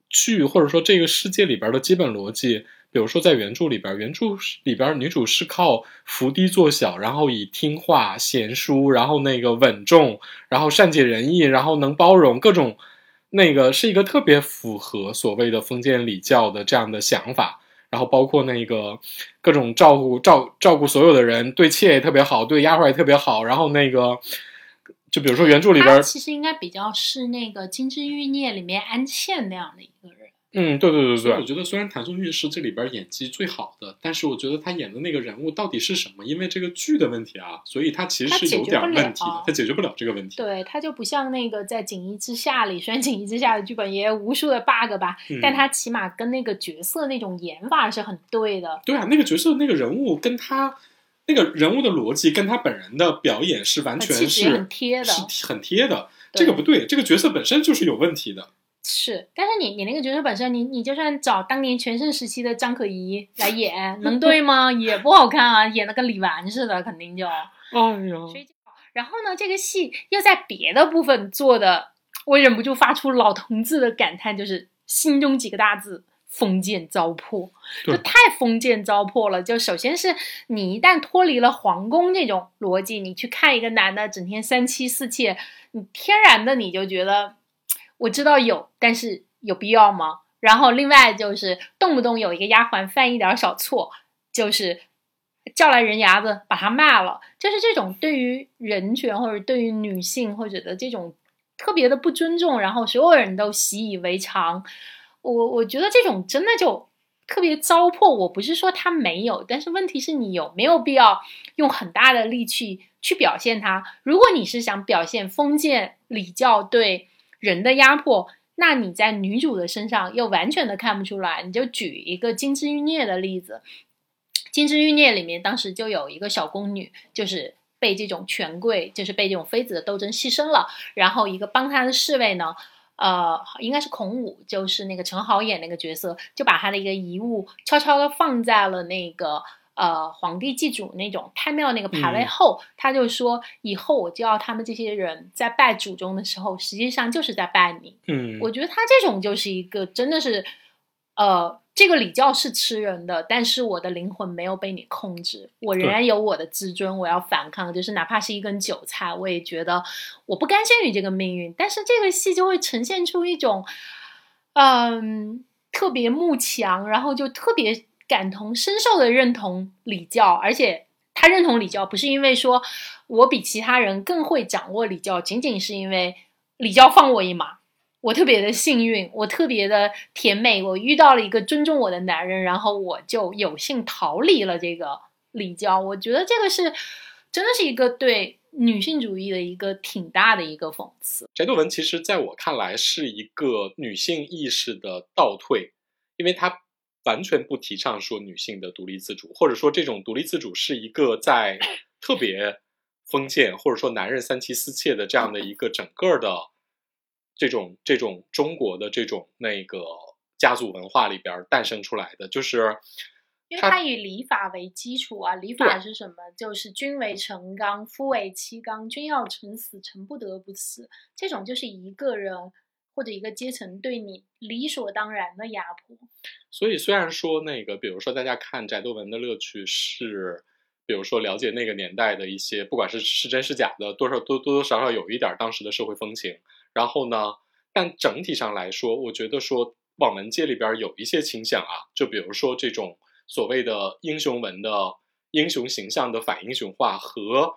剧或者说这个世界里边的基本逻辑，比如说在原著里边，原著里边女主是靠伏低做小，然后以听话、贤淑，然后那个稳重，然后善解人意，然后能包容各种，那个是一个特别符合所谓的封建礼教的这样的想法。然后包括那个各种照顾照照顾所有的人，对妾也特别好，对丫鬟也特别好。然后那个，就比如说原著里边，其实应该比较是那个《金枝玉孽》里面安茜那样的一个人。嗯，对对对对我，觉得虽然谭松韵是这里边演技最好的，但是我觉得她演的那个人物到底是什么？因为这个剧的问题啊，所以她其实是有点问题的她解决不了，这个问题。对，她就不像那个在《锦衣之下》里，虽然《锦衣之下》的剧本也有无数的 bug 吧，嗯但她起码跟那个角色那种演法是很对的。对啊，那个角色那个人物跟他那个人物的逻辑跟他本人的表演是完全是贴的是很贴的。这个不对，这个角色本身就是有问题的。是，但是你你那个角色本身，你你就算找当年全盛时期的张可颐来演，能对吗？<laughs> 也不好看啊，演的跟李纨似的，肯定就。哎呀，所以然后呢，这个戏又在别的部分做的，我忍不住发出老同志的感叹，就是心中几个大字：封建糟粕。就太封建糟粕了。就首先是你一旦脱离了皇宫这种逻辑，你去看一个男的整天三妻四妾，你天然的你就觉得，我知道有，但是有必要吗？然后另外就是动不动有一个丫鬟犯一点小错，就是叫来人牙子把他骂了，就是这种对于人权或者对于女性或者的这种特别的不尊重，然后所有人都习以为常。我我觉得这种真的就特别糟粕。我不是说他没有，但是问题是你有没有必要用很大的力气去表现它？如果你是想表现封建礼教对人的压迫，那你在女主的身上又完全的看不出来。你就举一个《金枝欲孽》的例子，《金枝欲孽》里面当时就有一个小宫女，就是。被这种权贵，就是被这种妃子的斗争牺牲了，然后一个帮她的侍卫呢，呃，应该是孔武，就是那个陈好演那个角色，就把他的一个遗物悄悄的放在了那个呃皇帝祭祖那种太庙那个牌位嗯后，他就说以后我就要他们这些人在拜祖宗的时候，实际上就是在拜你。嗯，我觉得他这种就是一个真的是，呃，这个礼教是吃人的，但是我的灵魂没有被你控制，我仍然有我的自尊，我要反抗，就是哪怕是一根韭菜，我也觉得我不甘心于这个命运。但是这个戏就会呈现出一种，嗯，特别慕强，然后就特别感同身受的认同礼教，而且他认同礼教不是因为说我比其他人更会掌握礼教，仅仅是因为礼教放我一马。我特别的幸运，我特别的甜美，我遇到了一个尊重我的男人，然后我就有幸逃离了这个礼教。我觉得这个是真的是一个对女性主义的一个挺大的一个讽刺。翟斗文其实在我看来是一个女性意识的倒退，因为她完全不提倡说女性的独立自主，或者说这种独立自主是一个在 <laughs> 特别封建或者说男人三妻四妾的这样的一个整个的这种这种中国的这种那个家族文化里边诞生出来的，就是因为它以礼法为基础啊，礼法是什么？就是君为臣纲，夫为妻纲，君要臣死，臣不得不死。这种就是一个人或者一个阶层对你理所当然的压迫。所以虽然说那个，比如说大家看翟斗文的乐趣是，比如说了解那个年代的一些，不管是是真是假的，多少多多多少少有一点当时的社会风情。然后呢，但整体上来说，我觉得说网文界里边有一些倾向啊，就比如说这种所谓的英雄文的英雄形象的反英雄化和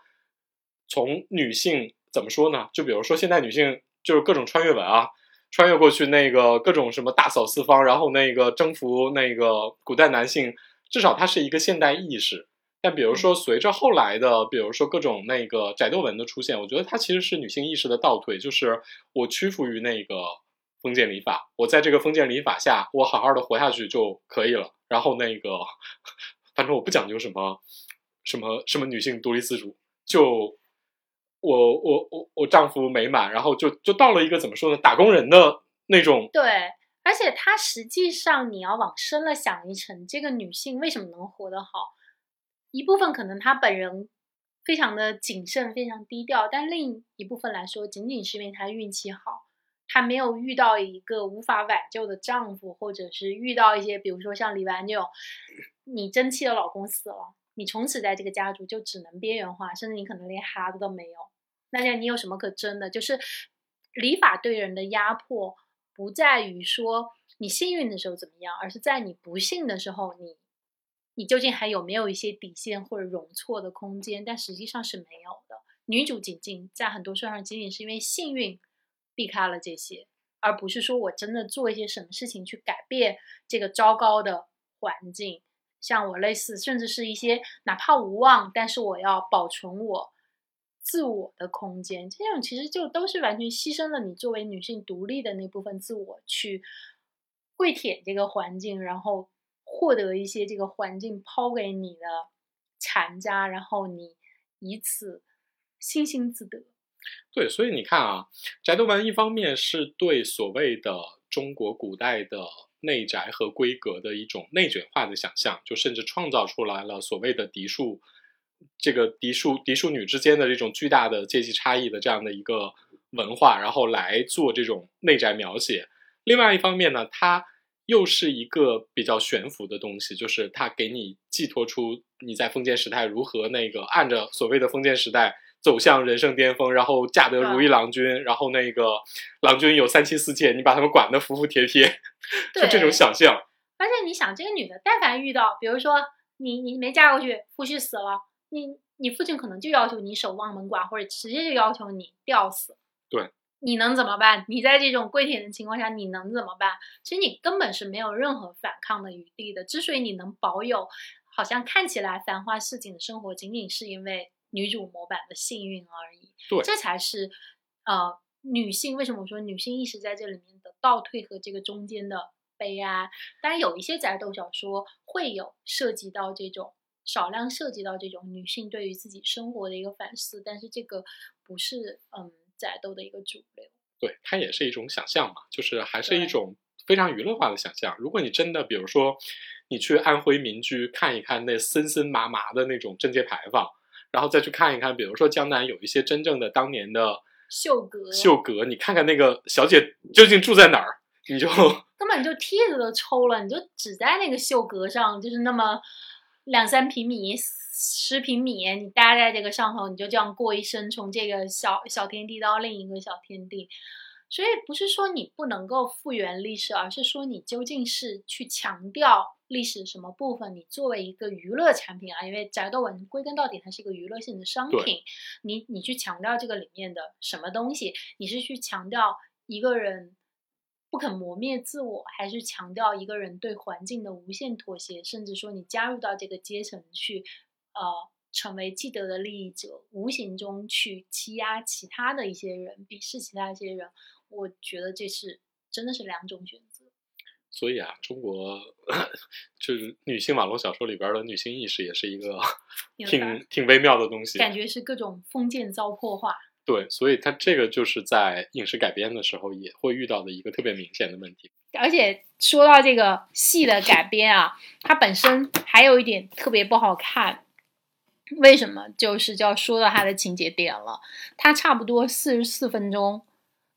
从女性怎么说呢？就比如说现在女性就是各种穿越文啊，穿越过去那个各种什么大扫四方，然后那个征服那个古代男性，至少它是一个现代意识。但比如说随着后来的，比如说各种那个翟斗文的出现，我觉得它其实是女性意识的倒退，就是我屈服于那个封建礼法，我在这个封建礼法下，我好好的活下去就可以了。然后那个，<laughs> 反正我不讲究什么什么什么女性独立自主，就我我我我丈夫美满，然后就就到了一个怎么说呢，打工人的那种对，而且她实际上你要往深了想一层，这个女性为什么能活得好？一部分可能她本人非常的谨慎，非常低调，但另一部分来说，仅仅是因为她运气好，她没有遇到一个无法挽救的丈夫，或者是遇到一些，比如说像李纨这种，你争气的老公死了，你从此在这个家族就只能边缘化，甚至你可能连孩子都没有。那这样你有什么可争的？就是礼法对人的压迫，不在于说你幸运的时候怎么样，而是在你不幸的时候，你你究竟还有没有一些底线或者容错的空间？但实际上是没有的。女主仅仅在很多事上仅仅是因为幸运避开了这些，而不是说我真的做一些什么事情去改变这个糟糕的环境。像我类似，甚至是一些哪怕无望，但是我要保存我自我的空间，这种其实就都是完全牺牲了你作为女性独立的那部分自我，去跪舔这个环境，然后获得一些这个环境抛给你的残渣，然后你以此星星自得。对，所以你看啊，宅斗文一方面是对所谓的中国古代的。内宅和规格的一种内卷化的想象，就甚至创造出来了所谓的嫡庶，这个嫡庶嫡庶女之间的这种巨大的阶级差异的这样的一个文化，然后来做这种内宅描写。另外一方面呢，它又是一个比较悬浮的东西，就是它给你寄托出你在封建时代如何那个按着所谓的封建时代。走向人生巅峰，然后嫁得如意郎君，然后那个郎君有三妻四妾，你把他们管得服服帖帖，<laughs> 就这种想象。而且你想，这个女的，但凡遇到，比如说你你没嫁过去，夫婿死了，你你父亲可能就要求你守望门寡，或者直接就要求你吊死。对，你能怎么办？你在这种跪舔的情况下，你能怎么办？其实你根本是没有任何反抗的余地的。之所以你能保有好像看起来繁花似锦的生活，仅仅是因为。女主模板的幸运而已，对，这才是呃女性为什么我说女性意识在这里面的倒退和这个中间的悲哀。当然有一些宅斗小说会有涉及到这种少量涉及到这种女性对于自己生活的一个反思，但是这个不是嗯宅斗的一个主流。对，它也是一种想象嘛，就是还是一种非常娱乐化的想象。如果你真的比如说你去安徽民居看一看那森森麻麻的那种贞节牌坊。然后再去看一看，比如说江南有一些真正的当年的秀阁，秀阁，你看看那个小姐究竟住在哪儿，你就 <laughs> 根本就梯子都抽了，你就只在那个秀阁上，就是那么两三平米、十平米，你待在这个上头，你就这样过一生，从这个小小天地到另一个小天地。所以不是说你不能够复原历史，而是说你究竟是去强调历史什么部分？你作为一个娱乐产品啊，因为宅斗文归根到底它是一个娱乐性的商品，你你去强调这个里面的什么东西？你是去强调一个人不肯磨灭自我，还是强调一个人对环境的无限妥协？甚至说你加入到这个阶层去，呃，成为既得的利益者，无形中去欺压其他的一些人，鄙视其他一些人。我觉得这是真的是两种选择，所以啊，中国 <laughs> 就是女性网络小说里边的女性意识也是一个 <laughs> 挺挺微妙的东西，感觉是各种封建糟粕化。对，所以它这个就是在影视改编的时候也会遇到的一个特别明显的问题。而且说到这个戏的改编啊，它本身还有一点特别不好看，为什么？就是就要说到它的情节点了，它差不多四十四分钟。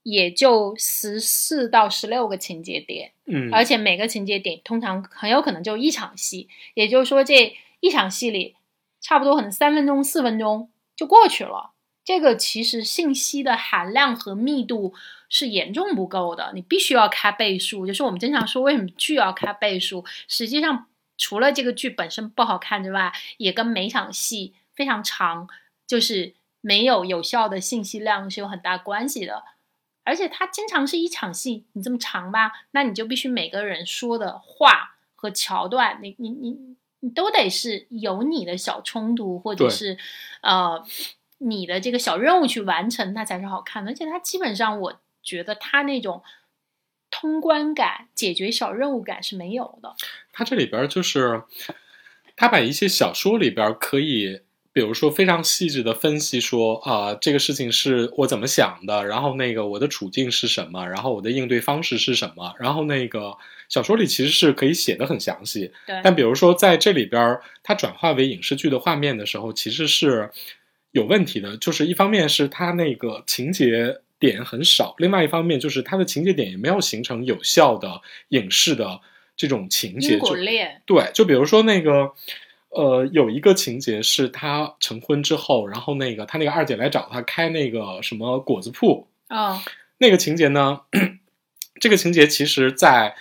也就十四到十六个情节点，嗯，而且每个情节点通常很有可能就一场戏，也就是说这一场戏里差不多可能三分钟、四分钟就过去了。这个其实信息的含量和密度是严重不够的，你必须要开倍数。就是我们经常说为什么剧要开倍数，实际上除了这个剧本身不好看之外，也跟每场戏非常长，就是没有有效的信息量是有很大关系的。而且它经常是一场戏，你这么长吧，那你就必须每个人说的话和桥段，你你你你都得是有你的小冲突，或者是呃你的这个小任务去完成，它才是好看的。而且它基本上，我觉得它那种通关感、解决小任务感是没有的。它这里边就是，它把一些小说里边可以。比如说，非常细致的分析说啊，这个事情是我怎么想的，然后那个我的处境是什么，然后我的应对方式是什么，然后那个小说里其实是可以写的很详细。对。但比如说在这里边，它转化为影视剧的画面的时候，其实是有问题的。就是一方面是它那个情节点很少，另外一方面就是它的情节点也没有形成有效的影视的这种情节。对，就比如说那个。呃，有一个情节是他成婚之后，然后那个他那个二姐来找他开那个什么果子铺啊，那个情节呢，<clears throat> 这个情节其实，在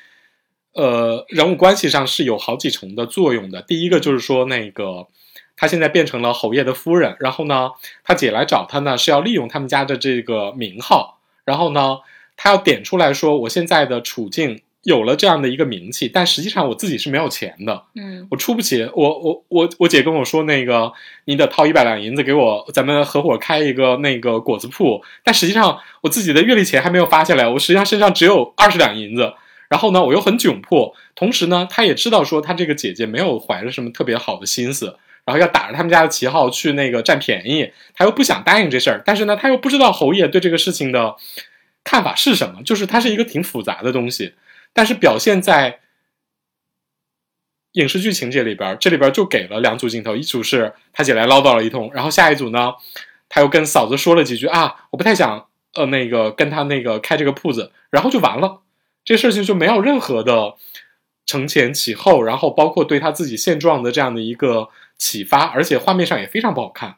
呃人物关系上是有好几重的作用的。第一个就是说，那个他现在变成了侯爷的夫人，然后呢，他姐来找他呢是要利用他们家的这个名号，然后呢。他要点出来说，我现在的处境有了这样的一个名气，但实际上我自己是没有钱的，嗯我出不起。我我我我姐跟我说，那个你得掏一百两银子给我，咱们合伙开一个那个果子铺。但实际上我自己的月例钱还没有发下来，我实际上身上只有二十两银子。然后呢，我又很窘迫，同时呢，他也知道说他这个姐姐没有怀着什么特别好的心思，然后要打着他们家的旗号去那个占便宜，他又不想答应这事儿，但是呢，他又不知道侯爷对这个事情的看法是什么，就是它是一个挺复杂的东西，但是表现在影视剧情节里边，这里边就给了两组镜头，一组是他姐来唠叨了一通，然后下一组呢，他又跟嫂子说了几句啊，我不太想呃那个跟他那个开这个铺子，然后就完了，这事情就没有任何的承前启后，然后包括对他自己现状的这样的一个启发，而且画面上也非常不好看。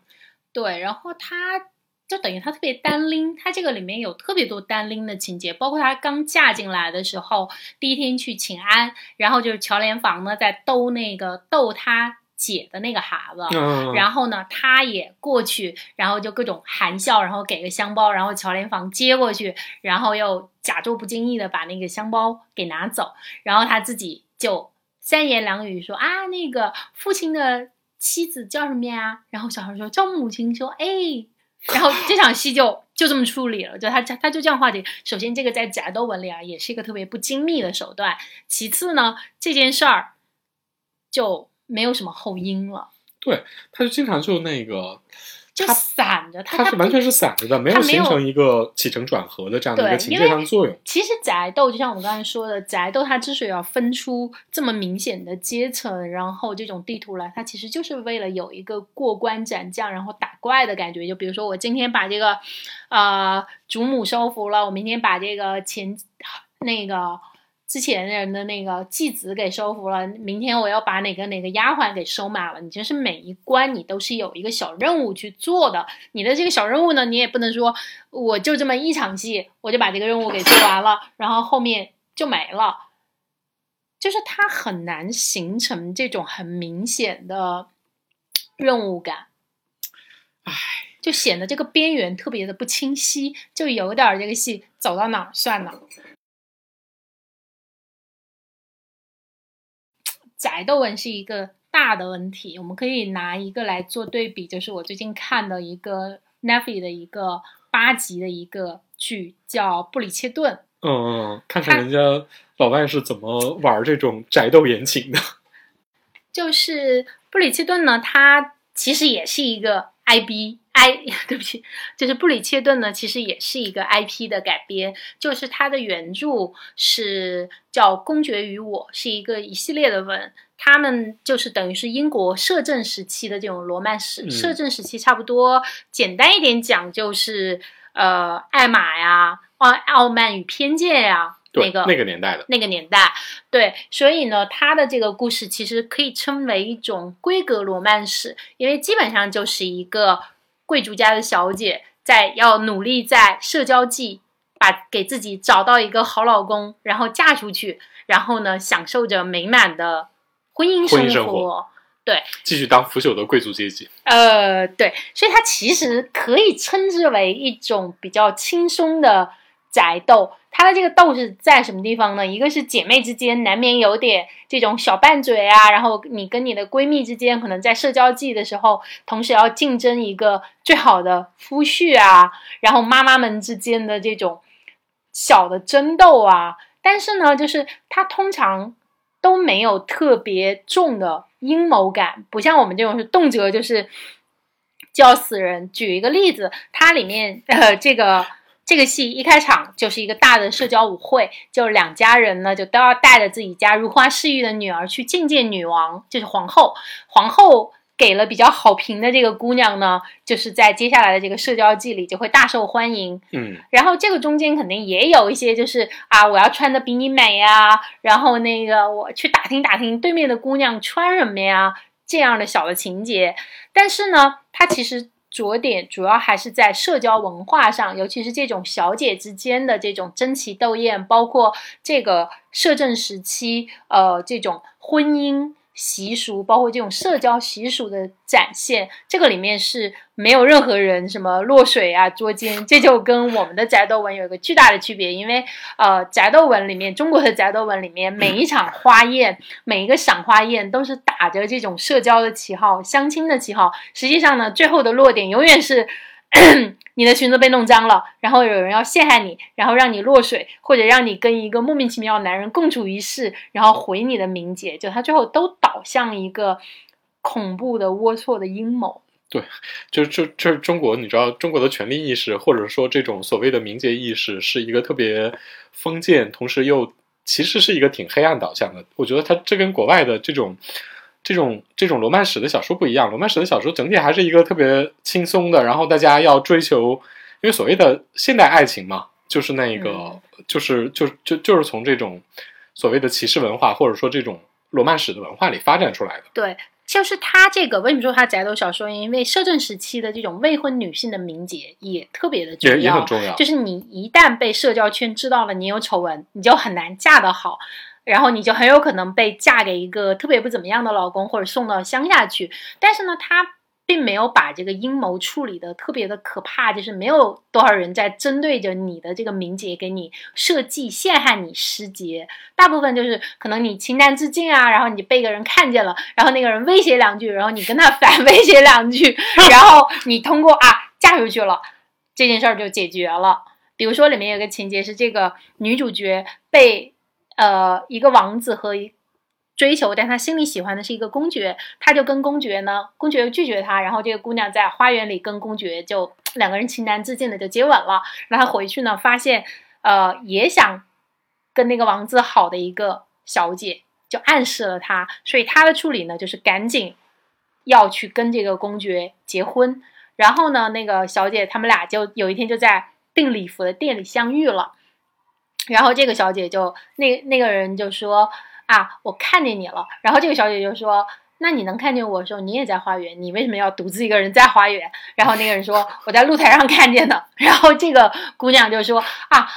对，然后他就等于他特别单拎，他这个里面有特别多单拎的情节，包括他刚嫁进来的时候，第一天去请安，然后就是乔莲房呢在逗那个逗他姐的那个孩子，嗯，然后呢，他也过去，然后就各种含笑，然后给个香包，然后乔莲房接过去，然后又假作不经意的把那个香包给拿走，然后他自己就三言两语说啊，那个父亲的妻子叫什么呀？然后小孩说叫母亲，说哎，然后这场戏就就这么处理了，就他他就这样化解。首先，这个在宅斗文里啊，也是一个特别不精密的手段。其次呢，这件事儿就没有什么后因了。对他就经常就那个，就他散着，他他是完全是散着的，没有形成一个起承转合的这样的一个情节上的作用。其实宅斗就像我们刚才说的，宅斗它之所以要分出这么明显的阶层，然后这种地图来，它其实就是为了有一个过关斩将，然后打怪的感觉。就比如说我今天把这个呃主母收服了，我明天把这个前那个。之前人的那个继子给收服了，明天我要把哪个哪个丫鬟给收买了。你就是每一关你都是有一个小任务去做的，你的这个小任务呢，你也不能说我就这么一场戏我就把这个任务给做完了，然后后面就没了。就是它很难形成这种很明显的任务感，唉，就显得这个边缘特别的不清晰，就有点儿这个戏走到哪儿算哪儿。宅斗文是一个大的问题，我们可以拿一个来做对比，就是我最近看的一个 Netflix 的一个八集的一个剧，叫《布里切顿》。嗯嗯，看看人家老外是怎么玩这种宅斗言情的。就是布里切顿呢，他其实也是一个 IB I，<laughs> 对不起，就是布里切顿呢，其实也是一个 IP 的改编，就是它的原著是叫《公爵与我》，是一个一系列的文。他们就是等于是英国摄政时期的这种罗曼史，嗯摄政时期差不多，简单一点讲就是呃，爱玛呀，傲傲慢与偏见呀，对，那个那个年代的，那个年代，对，所以呢，他的这个故事其实可以称为一种闺阁罗曼史，因为基本上就是一个贵族家的小姐在要努力在社交季把给自己找到一个好老公，然后嫁出去，然后呢，享受着美满的婚姻婚姻生活对继续当腐朽的贵族阶级。呃，对，所以它其实可以称之为一种比较轻松的宅斗。它的这个斗是在什么地方呢？一个是姐妹之间难免有点这种小拌嘴啊，然后你跟你的闺蜜之间可能在社交季的时候，同时要竞争一个最好的夫婿啊，然后妈妈们之间的这种小的争斗啊。但是呢，就是它通常都没有特别重的阴谋感，不像我们这种是动辄就是就要死人。举一个例子，它里面呃这个这个戏一开场就是一个大的社交舞会，就两家人呢就都要带着自己家如花似玉的女儿去觐见女王，就是皇后。皇后给了比较好评的这个姑娘呢，就是在接下来的这个社交季里就会大受欢迎。嗯，然后这个中间肯定也有一些，就是啊，我要穿的比你美呀，然后那个我去打听打听对面的姑娘穿什么呀，这样的小的情节。但是呢，它其实着点主要还是在社交文化上，尤其是这种小姐之间的这种争奇斗艳，包括这个摄政时期，呃，这种婚姻习俗，包括这种社交习俗的展现，这个里面是没有任何人什么落水啊、捉奸，这就跟我们的宅斗文有一个巨大的区别。因为呃，宅斗文里面，中国的宅斗文里面，每一场花宴，每一个赏花宴，都是打着这种社交的旗号、相亲的旗号。实际上呢，最后的落点永远是。<clears throat> 你的裙子被弄脏了，然后有人要陷害你，然后让你落水，或者让你跟一个莫名其妙的男人共处一室，然后毁你的名节，就他最后都导向一个恐怖的龌龊的阴谋。对，就就就是中国，你知道中国的权力意识，或者说这种所谓的名节意识，是一个特别封建，同时又其实是一个挺黑暗导向的。我觉得它这跟国外的这种。这种这种罗曼史的小说不一样，罗曼史的小说整体还是一个特别轻松的，然后大家要追求，因为所谓的现代爱情嘛，就是那个，就是就就就是从这种所谓的骑士文化或者说这种罗曼史的文化里发展出来的。对，就是他这个为什么说他宅斗小说？因为摄政时期的这种未婚女性的名节也特别的重要，也很重要。就是你一旦被社交圈知道了你有丑闻，你就很难嫁得好。然后你就很有可能被嫁给一个特别不怎么样的老公，或者送到乡下去。但是呢，他并没有把这个阴谋处理的特别的可怕，就是没有多少人在针对着你的这个名节给你设计陷害你失节。大部分就是可能你情难自禁啊，然后你被个人看见了，然后那个人威胁两句，然后你跟他反 <laughs> 威胁两句，然后你通过啊嫁出去了，这件事儿就解决了。比如说里面有个情节是这个女主角被。呃，一个王子和一追求，但他心里喜欢的是一个公爵，他就跟公爵呢，公爵拒绝他，然后这个姑娘在花园里跟公爵就两个人情难自禁的就接吻了。然后他回去呢，发现呃也想跟那个王子好的一个小姐就暗示了他，所以他的处理呢就是赶紧要去跟这个公爵结婚。然后呢，那个小姐他们俩就有一天就在订礼服的店里相遇了。然后这个小姐就那那个人就说啊，我看见你了。然后这个小姐就说，那你能看见我的时候，你也在花园，你为什么要独自一个人在花园？然后那个人说，我在露台上看见的。然后这个姑娘就说啊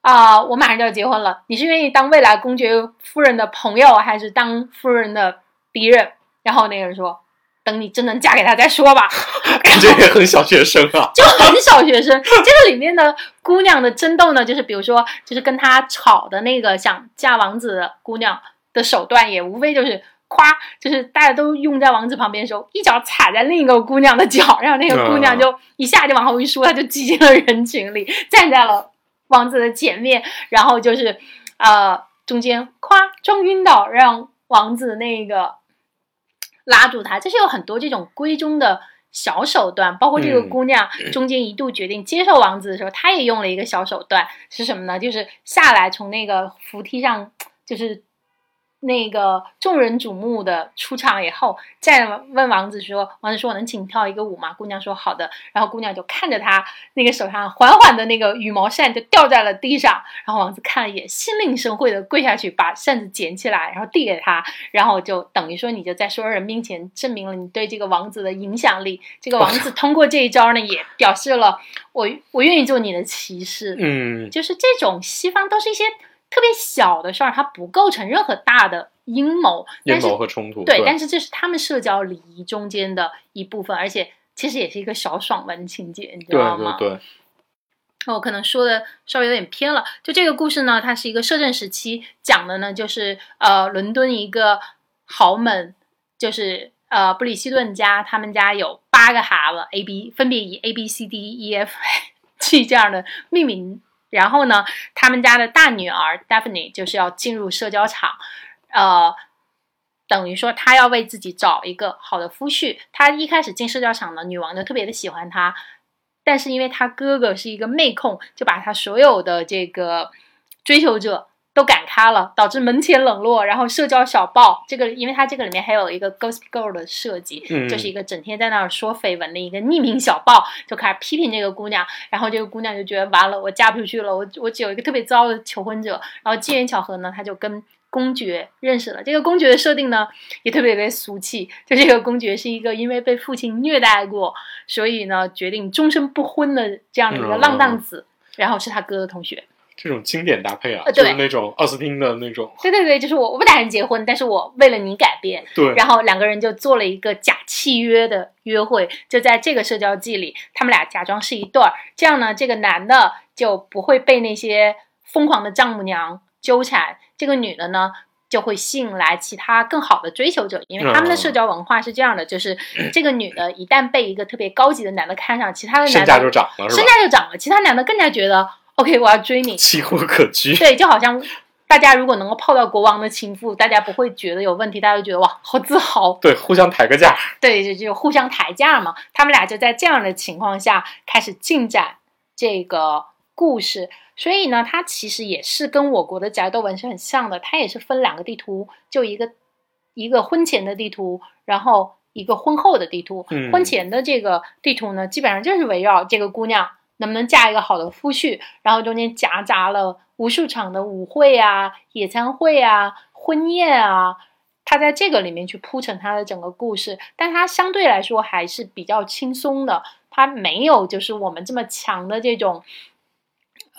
啊，我马上就要结婚了，你是愿意当未来公爵夫人的朋友，还是当夫人的敌人？然后那个人说。等你真能嫁给他再说吧，<laughs> 感觉也很小学生啊，<laughs> 就很小学生。这个里面的姑娘的争斗呢，就是比如说，就是跟他吵的那个想嫁王子的姑娘的手段，也无非就是夸，就是大家都用在王子旁边的时候，一脚踩在另一个姑娘的脚，然后那个姑娘就一下就往后一缩，她就挤进了人群里，站在了王子的前面，然后就是呃中间夸撞晕倒，让王子那个。拉住他，这是有很多这种闺中的小手段，包括这个姑娘 <clears throat> 中间一度决定接受王子的时候，她也用了一个小手段，是什么呢？就是下来从那个扶梯上，就是。那个众人瞩目的出场以后，再问王子说：“王子说我能请跳一个舞吗？”姑娘说：“好的。”然后姑娘就看着他那个手上缓缓的那个羽毛扇就掉在了地上，然后王子看了一眼，心领神会的跪下去把扇子捡起来，然后递给他，然后就等于说你就在所有人面前证明了你对这个王子的影响力。这个王子通过这一招呢，也表示了我我愿意做你的骑士。嗯，就是这种西方都是一些。特别小的事儿，它不构成任何大的阴谋，阴谋和冲突。对，但是这是他们社交礼仪中间的一部分，而且其实也是一个小爽文情节，你知道吗？对对对。我可能说的稍微有点偏了。就这个故事呢，它是一个摄政时期讲的呢，就是呃，伦敦一个豪门，就是呃布里希顿家，他们家有八个孩子，A B 分别以 A B C D E F G <laughs> 这样的命名。然后呢，他们家的大女儿 Daphne 就是要进入社交场，呃，等于说她要为自己找一个好的夫婿。她一开始进社交场呢，女王就特别的喜欢她，但是因为她哥哥是一个妹控，就把她所有的这个追求者。都赶开了，导致门前冷落。然后社交小报这个，因为它这个里面还有一个 Gossip Girl 的设计，就是一个整天在那儿说绯闻的一个匿名小报，就开始批评这个姑娘。然后这个姑娘就觉得完了，我嫁不出去了，我我只有一个特别糟的求婚者。然后机缘巧合呢，她就跟公爵认识了。这个公爵的设定呢，也特别特别俗气，就这个公爵是一个因为被父亲虐待过，所以呢决定终身不婚的这样的一个浪荡子。然后是他哥的同学。这种经典搭配啊，呃就是那种奥斯汀的那种，对对对，就是我我不打算结婚，但是我为了你改变，对，然后两个人就做了一个假契约的约会，就在这个社交季里，他们俩假装是一对儿，这样呢，这个男的就不会被那些疯狂的丈母娘纠缠，这个女的呢。就会吸引来其他更好的追求者，因为他们的社交文化是这样的，就是这个女的一旦被一个特别高级的男的看上，其他的身价男的就涨了，身？价就涨了，其他男的更加觉得 OK，我要追你，<laughs> 奇货可居，对，就好像大家如果能够泡到国王的情妇，大家不会觉得有问题，大家就觉得哇，好自豪。对，互相抬个价，<laughs> 对，就就互相抬价嘛。他们俩就在这样的情况下开始进展这个故事。所以呢，它其实也是跟我国的宅斗文是很像的，它也是分两个地图，就一个一个婚前的地图，然后一个婚后的地图。嗯婚前的这个地图呢，基本上就是围绕这个姑娘能不能嫁一个好的夫婿，然后中间夹杂了无数场的舞会啊、野餐会啊、婚宴啊，他在这个里面去铺陈他的整个故事，但他相对来说还是比较轻松的，他没有就是我们这么强的这种，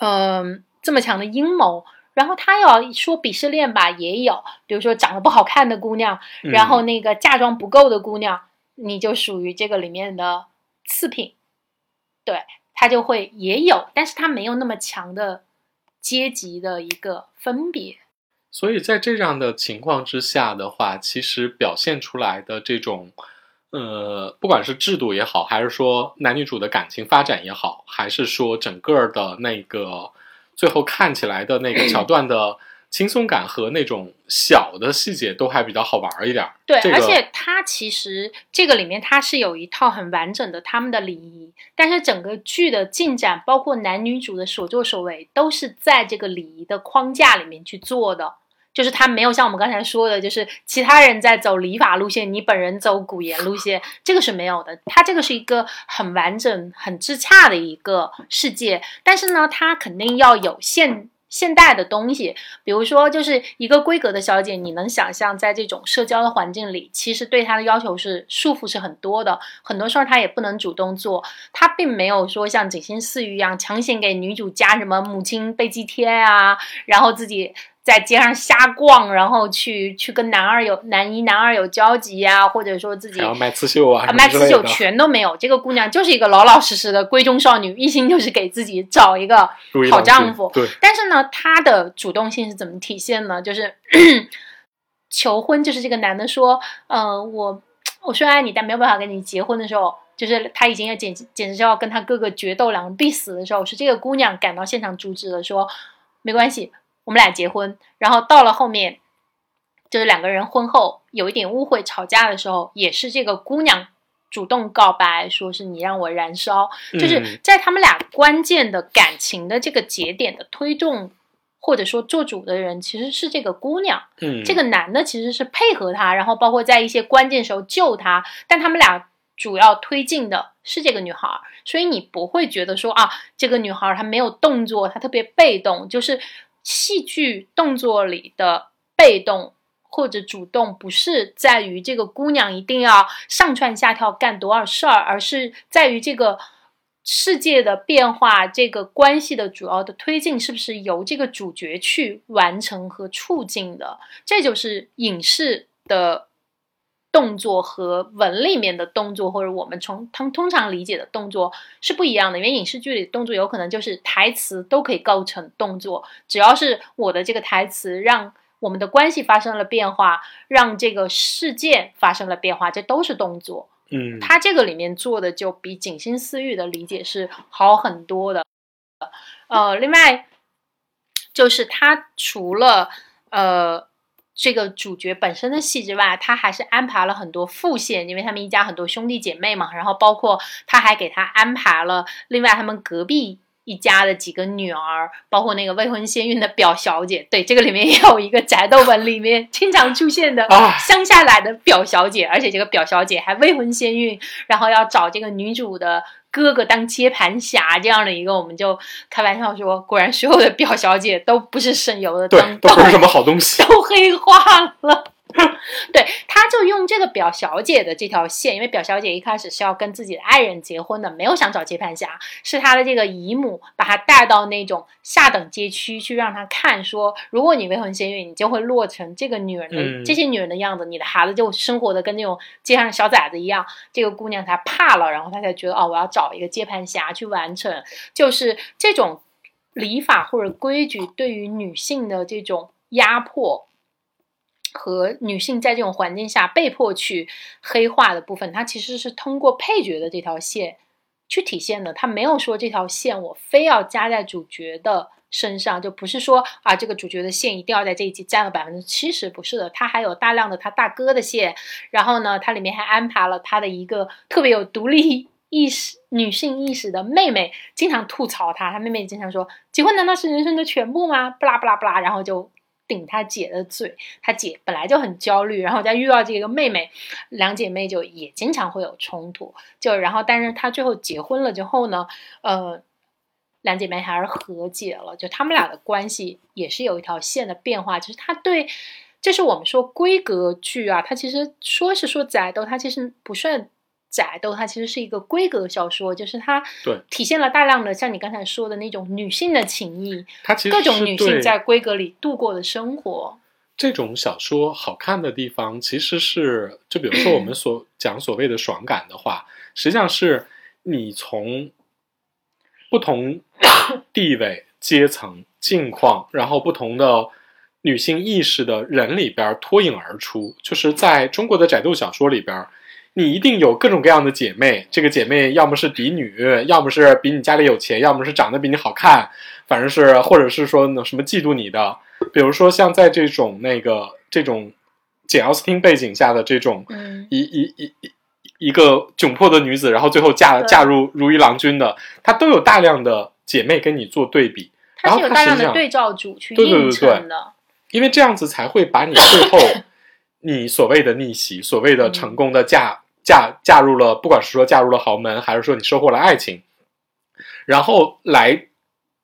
嗯、这么强的阴谋。然后他要说鄙视链吧，也有，比如说长得不好看的姑娘，然后嗯那个嫁妆不够的姑娘，你就属于这个里面的次品，对他就会也有，但是他没有那么强的阶级的一个分别。所以在这样的情况之下的话，其实表现出来的这种，呃，不管是制度也好，还是说男女主的感情发展也好，还是说整个的那个最后看起来的那个 <clears throat> 桥段的轻松感和那种小的细节，都还比较好玩一点儿。对，这个而且它其实这个里面它是有一套很完整的他们的礼仪，但是整个剧的进展，包括男女主的所作所为，都是在这个礼仪的框架里面去做的。就是他没有像我们刚才说的，就是其他人在走礼法路线，你本人走古言路线，这个是没有的。它这个是一个很完整、很自洽的一个世界，但是呢，它肯定要有现现代的东西，比如说，就是一个规格的小姐，你能想象在这种社交的环境里，其实对她的要求是束缚是很多的，很多事儿她也不能主动做。她并没有说像锦心似玉一样强行给女主加什么母亲背祭贴啊，然后自己在街上瞎逛，然后去去跟男二有男一男二有交集呀、或者说自己卖刺绣啊，卖刺绣全都没有。这个姑娘就是一个老老实实的闺中少女，一心就是给自己找一个好丈夫。对，但是呢，她的主动性是怎么体现呢？就是 <coughs> 求婚，就是这个男的说，呃，我我虽然爱你，但没有办法跟你结婚的时候，就是他已经要简简直就要跟他哥哥决斗，两人必死的时候，是这个姑娘赶到现场阻止了，说没关系，我们俩结婚。然后到了后面，就是两个人婚后有一点误会吵架的时候，也是这个姑娘。主动告白，说是你让我燃烧，就是嗯在他们俩关键的感情的这个节点的推动，或者说做主的人其实是这个姑娘。嗯，这个男的其实是配合她，然后包括在一些关键时候救她，但他们俩主要推进的是这个女孩儿，所以你不会觉得说啊，这个女孩儿她没有动作，她特别被动，就是戏剧动作里的被动。或者主动不是在于这个姑娘一定要上蹿下跳干多少事儿，而是在于这个世界的变化，这个关系的主要的推进是不是由这个主角去完成和促进的？这就是影视的动作和文里面的动作，或者我们从通通常理解的动作是不一样的。因为影视剧里动作有可能就是台词都可以构成动作，只要是我的这个台词让我们的关系发生了变化，让这个事件发生了变化，这都是动作。嗯，他这个里面做的就比锦心似玉的理解是好很多的。呃，另外就是他除了呃这个主角本身的戏之外，他还是安排了很多副线，因为他们一家很多兄弟姐妹嘛，然后包括他还给他安排了另外他们隔壁。一家的几个女儿，包括那个未婚先孕的表小姐，对，这个里面也有一个宅斗文里面经常出现的啊乡下来的表小姐，而且这个表小姐还未婚先孕，然后要找这个女主的哥哥当接盘侠，这样的一个，我们就开玩笑说，果然所有的表小姐都不是省油的对灯，，都不是什么好东西。都黑化了。<laughs> 对，他就用这个表小姐的这条线，因为表小姐一开始是要跟自己的爱人结婚的，没有想找接盘侠，是他的这个姨母把他带到那种下等街区去，让他看说，如果你未婚先孕，你就会落成这个女人的、嗯这些女人的样子，你的孩子就生活的跟那种街上的小崽子一样。这个姑娘才怕了，然后她才觉得哦，我要找一个接盘侠去完成，就是这种礼法或者规矩对于女性的这种压迫。和女性在这种环境下被迫去黑化的部分，它其实是通过配角的这条线去体现的。它没有说这条线我非要加在主角的身上，就不是说啊这个主角的线一定要在这一集占了百分之七十，不是的，它还有大量的他大哥的线，然后呢，它里面还安排了他的一个特别有独立意识、女性意识的妹妹，经常吐槽他，他妹妹经常说结婚难道是人生的全部吗？不啦不啦不啦，然后就。顶他姐的嘴，他姐本来就很焦虑，然后再遇到这个妹妹，两姐妹就也经常会有冲突。就然后，但是他最后结婚了之后呢，呃，两姐妹还是和解了，就他们俩的关系也是有一条线的变化。就是他对，这是我们说规格剧啊，它其实说是说宅斗，它其实不算。宅斗它其实是一个规格小说，就是它对体现了大量的像你刚才说的那种女性的情谊，它其实各种女性在规格里度过的生活。这种小说好看的地方，其实是就比如说我们所 <clears throat> 讲所谓的爽感的话，实际上是你从不同地位、阶层、境况，然后不同的女性意识的人里边脱颖而出。就是在中国的宅斗小说里边，你一定有各种各样的姐妹，这个姐妹要么是嫡女，要么是比你家里有钱，要么是长得比你好看，反正是或者是说呢什么嫉妒你的。比如说像在这种那个这种简奥斯汀背景下的这种嗯，一一一一一个窘迫的女子，然后最后嫁对嫁入如意郎君的，她都有大量的姐妹跟你做对比，它是有大量的对照组去映对对对对衬的。因为这样子才会把你最后你所谓的逆袭，所谓的成功的嫁嫁嫁入了，不管是说嫁入了豪门，还是说你收获了爱情，然后来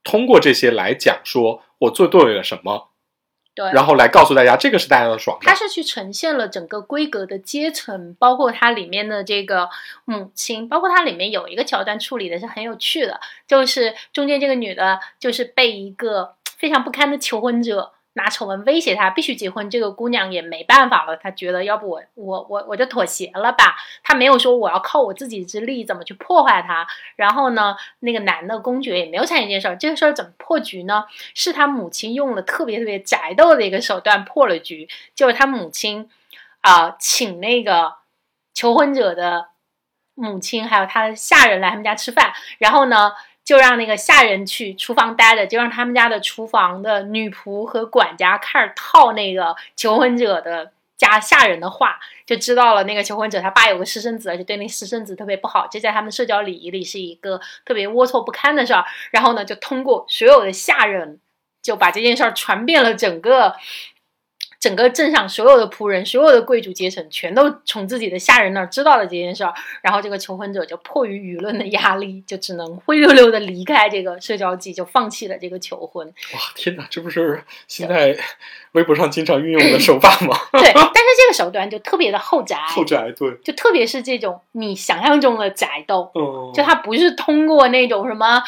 通过这些来讲说我做对了什么，对，然后来告诉大家这个是大家的爽感。它是去呈现了整个规格的阶层，包括它里面的这个母亲，包括它里面有一个桥段处理的是很有趣的，就是中间这个女的，就是被一个非常不堪的求婚者。拿丑闻威胁他必须结婚，这个姑娘也没办法了。她觉得要不我我我我就妥协了吧。她没有说我要靠我自己之力怎么去破坏她。然后呢，那个男的公爵也没有参与这件事儿。这个事儿怎么破局呢？是他母亲用了特别特别宅斗的一个手段破了局，就是他母亲啊、请那个求婚者的母亲还有他的下人来他们家吃饭，然后呢。就让那个下人去厨房待着，就让他们家的厨房的女仆和管家开始套那个求婚者的家下人的话，就知道了那个求婚者他爸有个私生子，而且对那私生子特别不好，这在他们社交礼仪里是一个特别龌龊不堪的事儿。然后呢，就通过所有的下人，就把这件事儿传遍了整个整个镇上所有的仆人、所有的贵族阶层，全都从自己的下人那儿知道了这件事儿。然后这个求婚者就迫于舆论的压力，就只能灰溜溜的离开这个社交季，就放弃了这个求婚。哇，天哪，这不是现在微博上经常运用的手法吗？<laughs> 对，但是这个手段就特别的后宅，后宅对，就特别是这种你想象中的宅斗，嗯，就它不是通过那种什么。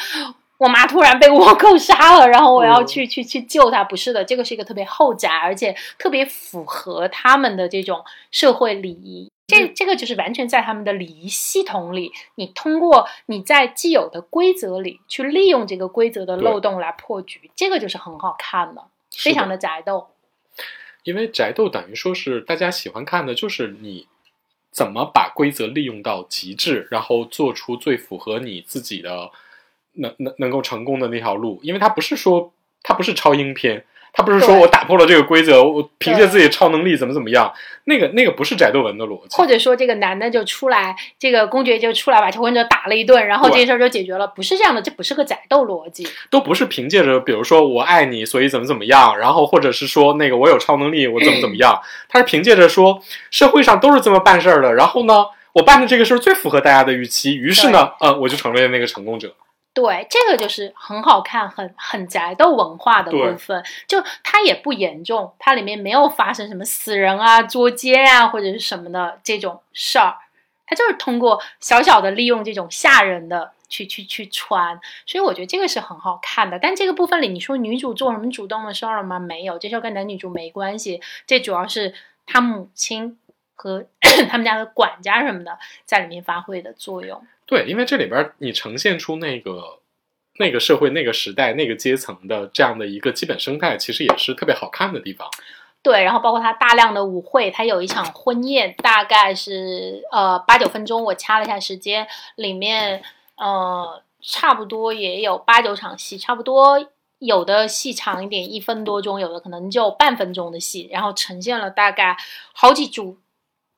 我妈突然被倭寇 <laughs> 杀了，然后我要嗯去、去去救她，不是的，这个是一个特别后宅，而且特别符合他们的这种社会礼仪。这这个就是完全在他们的礼仪系统里，你通过你在既有的规则里去利用这个规则的漏洞来破局，这个就是很好看的，非常的的宅斗。因为宅斗等于说是大家喜欢看的，就是你怎么把规则利用到极致，然后做出最符合你自己的能能能够成功的那条路。因为它不是说它不是超英片，它不是说我打破了这个规则，我凭借自己的超能力怎么怎么样。那个那个不是宅斗文的逻辑或。者说这个男的就出来，这个公爵就出来把求婚者打了一顿，然后这事儿就解决了，不是这样的，这不是个宅斗逻辑。都不是凭借着，比如说我爱你，所以怎么怎么样，然后或者是说那个我有超能力，我怎么怎么样，<clears throat> 他是凭借着说社会上都是这么办事儿的，然后呢，我办的这个事儿最符合大家的预期，于是呢，呃，我就成为了那个成功者。对，这个就是很好看、很很宅的文化的部分。就它也不严重，它里面没有发生什么死人啊、捉奸啊或者是什么的这种事儿，它就是通过小小的利用这种吓人的去去去穿，所以我觉得这个是很好看的。但这个部分里，你说女主做什么主动的事儿了吗？没有，这事儿跟男女主没关系，这主要是他母亲和 <clears throat> 他们家的管家什么的在里面发挥的作用。对，因为这里边儿你呈现出那个那个社会、那个时代、那个阶层的这样的一个基本生态，其实也是特别好看的地方。对，然后包括它大量的舞会，它有一场婚宴，大概是呃八九分钟，我掐了一下时间，里面呃差不多也有八九场戏，差不多有的戏长一点，一分多钟，有的可能就半分钟的戏，然后呈现了大概好几组，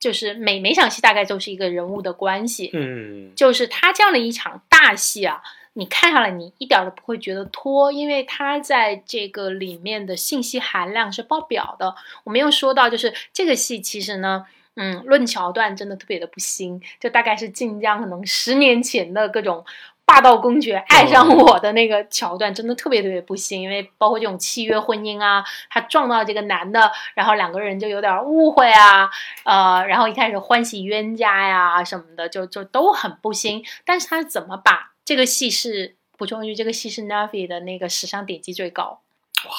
就是每每场戏大概都是一个人物的关系，嗯，就是他这样的一场大戏啊，你看下来你一点儿都不会觉得拖，因为他在这个里面的信息含量是爆表的。我们又说到，就是这个戏其实呢，嗯，论桥段真的特别的不新，就大概是晋江可能十年前的各种。霸道公爵爱上我的那个桥段真的特别特别不新，因为包括这种契约婚姻啊，他撞到这个男的，然后两个人就有点误会啊，呃，然后一开始欢喜冤家呀什么的，就就都很不新。但是他怎么把这个戏是补充一句，这个戏是 Navi 的那个史上点击最高。哇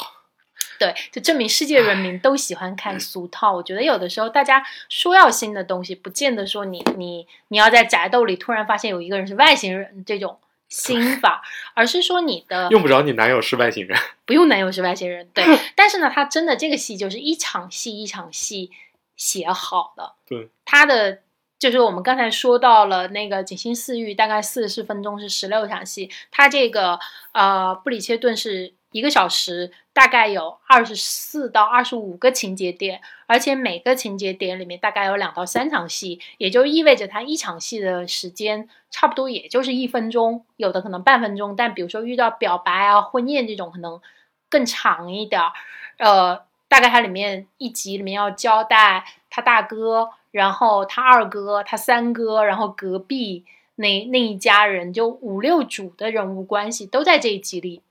对，就证明世界人民都喜欢看俗套。我觉得有的时候大家说要新的东西，不见得说你你你要在宅斗里突然发现有一个人是外星人这种新法，<laughs> 而是说你的用不着你男友是外星人。不用男友是外星人，对。<laughs> 但是呢，他真的这个戏就是一场戏一场戏写好的。对，他的就是我们刚才说到了那个《景星四域》，大概四十分钟是十六场戏，他这个呃布里切顿是一个小时，大概有二十四到二十五个情节点，而且每个情节点里面大概有两到三场戏，也就意味着他一场戏的时间差不多也就是一分钟，有的可能半分钟，但比如说遇到表白啊、婚宴这种可能更长一点儿，呃，大概它里面一集里面要交代他大哥，然后他二哥、他三哥，然后隔壁那那一家人，就五六组的人物关系都在这一集里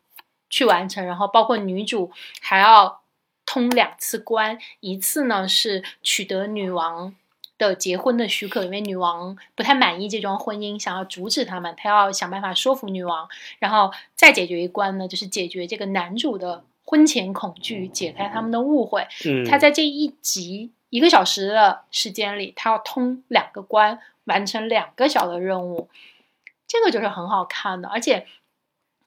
去完成，然后包括女主还要通两次关，一次呢是取得女王。的结婚的许可，因为女王不太满意这桩婚姻，想要阻止他们，她要想办法说服女王，然后再解决一关呢，就是解决这个男主的婚前恐惧，解开他们的误会。嗯，他在这一集一个小时的时间里，他要通两个关，完成两个小的任务，这个就是很好看的。而且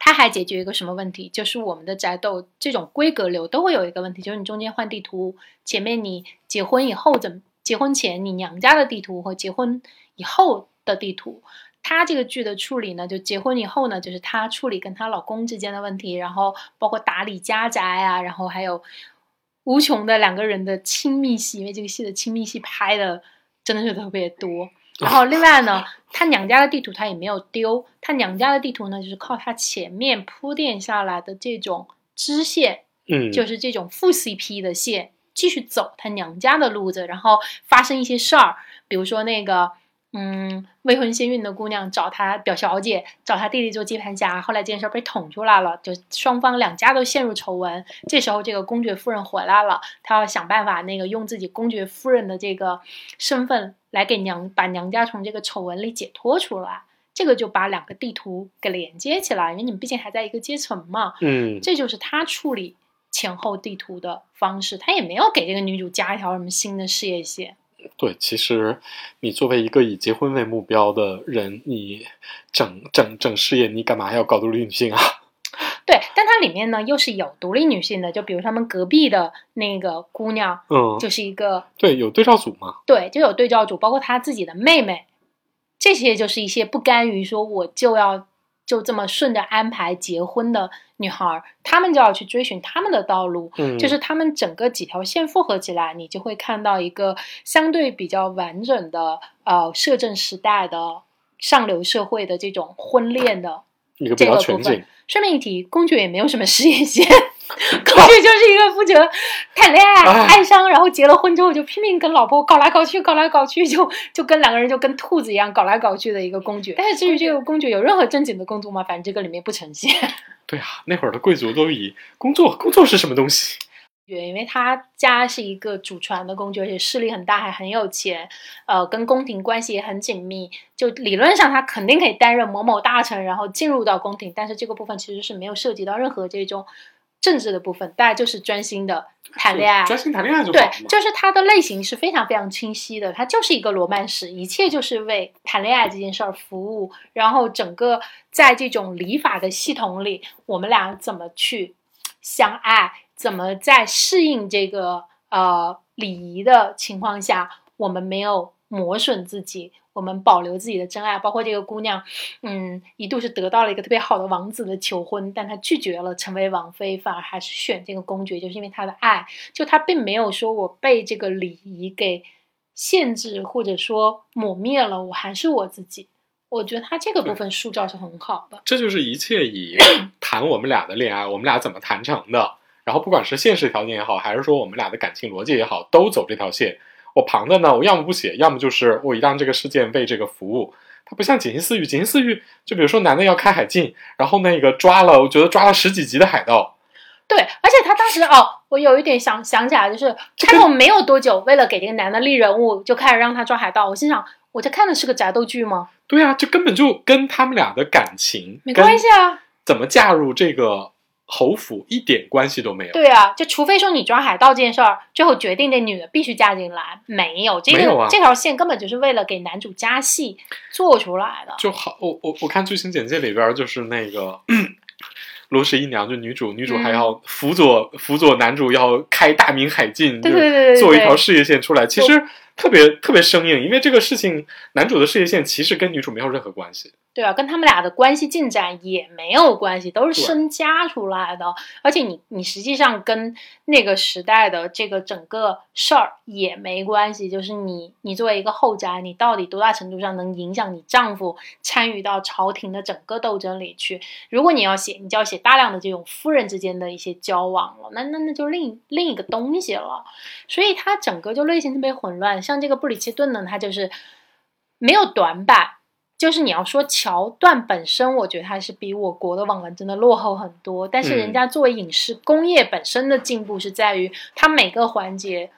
他还解决一个什么问题？就是我们的宅斗这种规格流都会有一个问题，就是你中间换地图，前面你结婚以后怎么？结婚前你娘家的地图和结婚以后的地图，他这个剧的处理呢，就结婚以后呢，就是她处理跟她老公之间的问题，然后包括打理家宅啊，然后还有无穷的两个人的亲密戏，因为这个戏的亲密戏拍的真的是特别多。然后另外呢，他娘家的地图他也没有丢，他娘家的地图呢，就是靠他前面铺垫下来的这种支线，嗯，就是这种副 CP 的线。继续走他娘家的路子，然后发生一些事儿，比如说那个，嗯，未婚先孕的姑娘找她表小姐，找她弟弟做接盘侠，后来这件事儿被捅出来了，就双方两家都陷入丑闻。这时候这个公爵夫人回来了，她要想办法那个用自己公爵夫人的这个身份来给娘把娘家从这个丑闻里解脱出来。这个就把两个地图给连接起来，因为你们毕竟还在一个阶层嘛。嗯，这就是他处理。前后地图的方式，他也没有给这个女主加一条什么新的事业线。对，其实你作为一个以结婚为目标的人，你整整整事业，你干嘛要搞独立女性啊？<laughs> 对，但它里面呢又是有独立女性的，就比如他们隔壁的那个姑娘，嗯，就是一个对有对照组嘛，对，就有对照组，包括她自己的妹妹，这些就是一些不甘于说我就要。就这么顺着安排结婚的女孩，她们就要去追寻她们的道路。嗯，就是她们整个几条线复合起来，你就会看到一个相对比较完整的呃摄政时代的上流社会的这种婚恋的一个比较全景。顺便一提，公爵也没有什么事业线，<laughs> 公爵就是一个负责谈恋爱、哎爱上，然后结了婚之后就拼命跟老婆搞来搞去、搞来搞去，就就跟两个人就跟兔子一样搞来搞去的一个公爵。但是至于这个公爵有任何正经的工作吗？反正这个里面不呈现。<laughs> 对啊，那会儿的贵族都以工作，工作是什么东西？因为他家是一个祖传的公爵，而且势力很大，还很有钱，呃，跟宫廷关系也很紧密。就理论上，他肯定可以担任某某大臣，然后进入到宫廷。但是这个部分其实是没有涉及到任何这种政治的部分，大家就是专心的谈恋爱。专心谈恋爱就好对。就是它的类型是非常非常清晰的，它就是一个罗曼史，一切就是为谈恋爱这件事儿服务。然后整个在这种礼法的系统里，我们俩怎么去相爱，怎么在适应这个呃礼仪的情况下，我们没有磨损自己。我们保留自己的真爱，包括这个姑娘，嗯，一度是得到了一个特别好的王子的求婚，但她拒绝了成为王妃，反而还是选这个公爵，就是因为她的爱。就她并没有说我被这个礼仪给限制，或者说抹灭了，我还是我自己。我觉得他这个部分塑造是很好的。这就是一切以 <clears throat> 谈我们俩的恋爱，我们俩怎么谈成的。然后不管是现实条件也好，还是说我们俩的感情逻辑也好，都走这条线。我旁的呢，我要么不写，要么就是我让这个事件为这个服务。它不像锦心似玉，锦心似玉就比如说男的要开海禁，然后那个抓了，我觉得抓了十几级的海盗，对，而且他当时哦，我有一点想想起来，就是开头没有多久，为了给这个男的立人物，就开始让他抓海盗。我心想，我在看的是个宅斗剧吗？对啊，这根本就跟他们俩的感情没关系啊。怎么嫁入这个侯府一点关系都没有。对啊，就除非说你抓海盗这件事儿，最后决定这女的必须嫁进来，没有这个没有啊这条线根本就是为了给男主加戏做出来的。就好，我我我看剧情简介里边儿就是那个罗十一娘，就女主，女主还要辅佐、辅佐男主要开大明海禁，对对对做一条事业线出来。其实特别特别生硬，因为这个事情，男主的事业线其实跟女主没有任何关系。对啊，跟他们俩的关系进展也没有关系，都是对身加出来的。而且你你实际上跟那个时代的这个整个事儿也没关系，就是你你作为一个后宅，你到底多大程度上能影响你丈夫参与到朝廷的整个斗争里去？如果你要写，你就要写大量的这种夫人之间的一些交往了，那那那就另另一个东西了。所以它整个就类型特别混乱。像这个布里奇顿呢，它就是没有短板。就是你要说桥段本身，我觉得它是比我国的网文真的落后很多。但是人家作为影视工业本身的进步是在于，它每个环节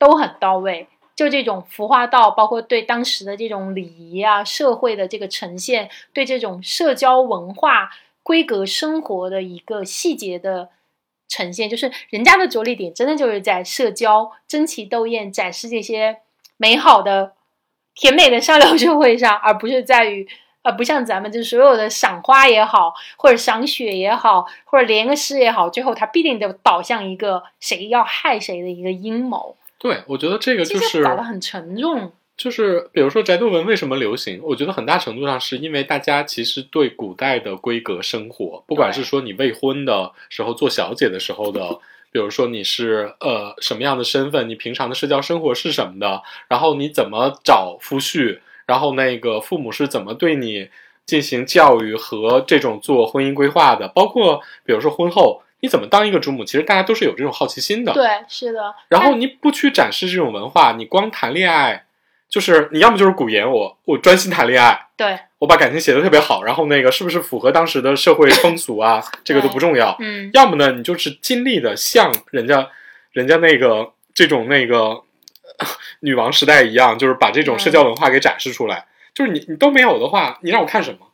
都很到位。就这种服化道，包括对当时的这种礼仪啊、社会的这个呈现，对这种社交文化规格生活的一个细节的呈现，就是人家的着力点真的就是在社交、争奇斗艳、展示这些美好的。甜美的上流社会上，而不是在于，呃，不像咱们这所有的赏花也好，或者赏雪也好，或者连个诗也好，最后它必定得导向一个谁要害谁的一个阴谋，对，我觉得这个就是搞得很沉重。就是，比如说宅斗文为什么流行？我觉得很大程度上是因为大家其实对古代的规格生活，不管是说你未婚的时候做小姐的时候的。<laughs> 比如说你是呃什么样的身份，你平常的社交生活是什么的，然后你怎么找夫婿，然后那个父母是怎么对你进行教育和这种做婚姻规划的，包括比如说婚后你怎么当一个主母，其实大家都是有这种好奇心的。对，是的。然后你不去展示这种文化，你光谈恋爱，就是你要么就是古言我我专心谈恋爱，对，我把感情写的特别好，然后那个是不是符合当时的社会风俗啊，<laughs> 这个都不重要。嗯，要么呢，你就是尽力的像人家人家那个这种那个女王时代一样，就是把这种社交文化给展示出来。就是你你都没有的话，你让我看什么？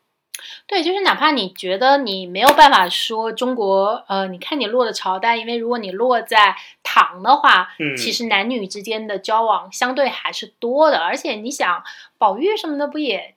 对，就是哪怕你觉得你没有办法说中国，呃，你看你落的朝代，因为如果你落在唐的话，嗯。其实男女之间的交往相对还是多的，而且你想，宝玉什么的不也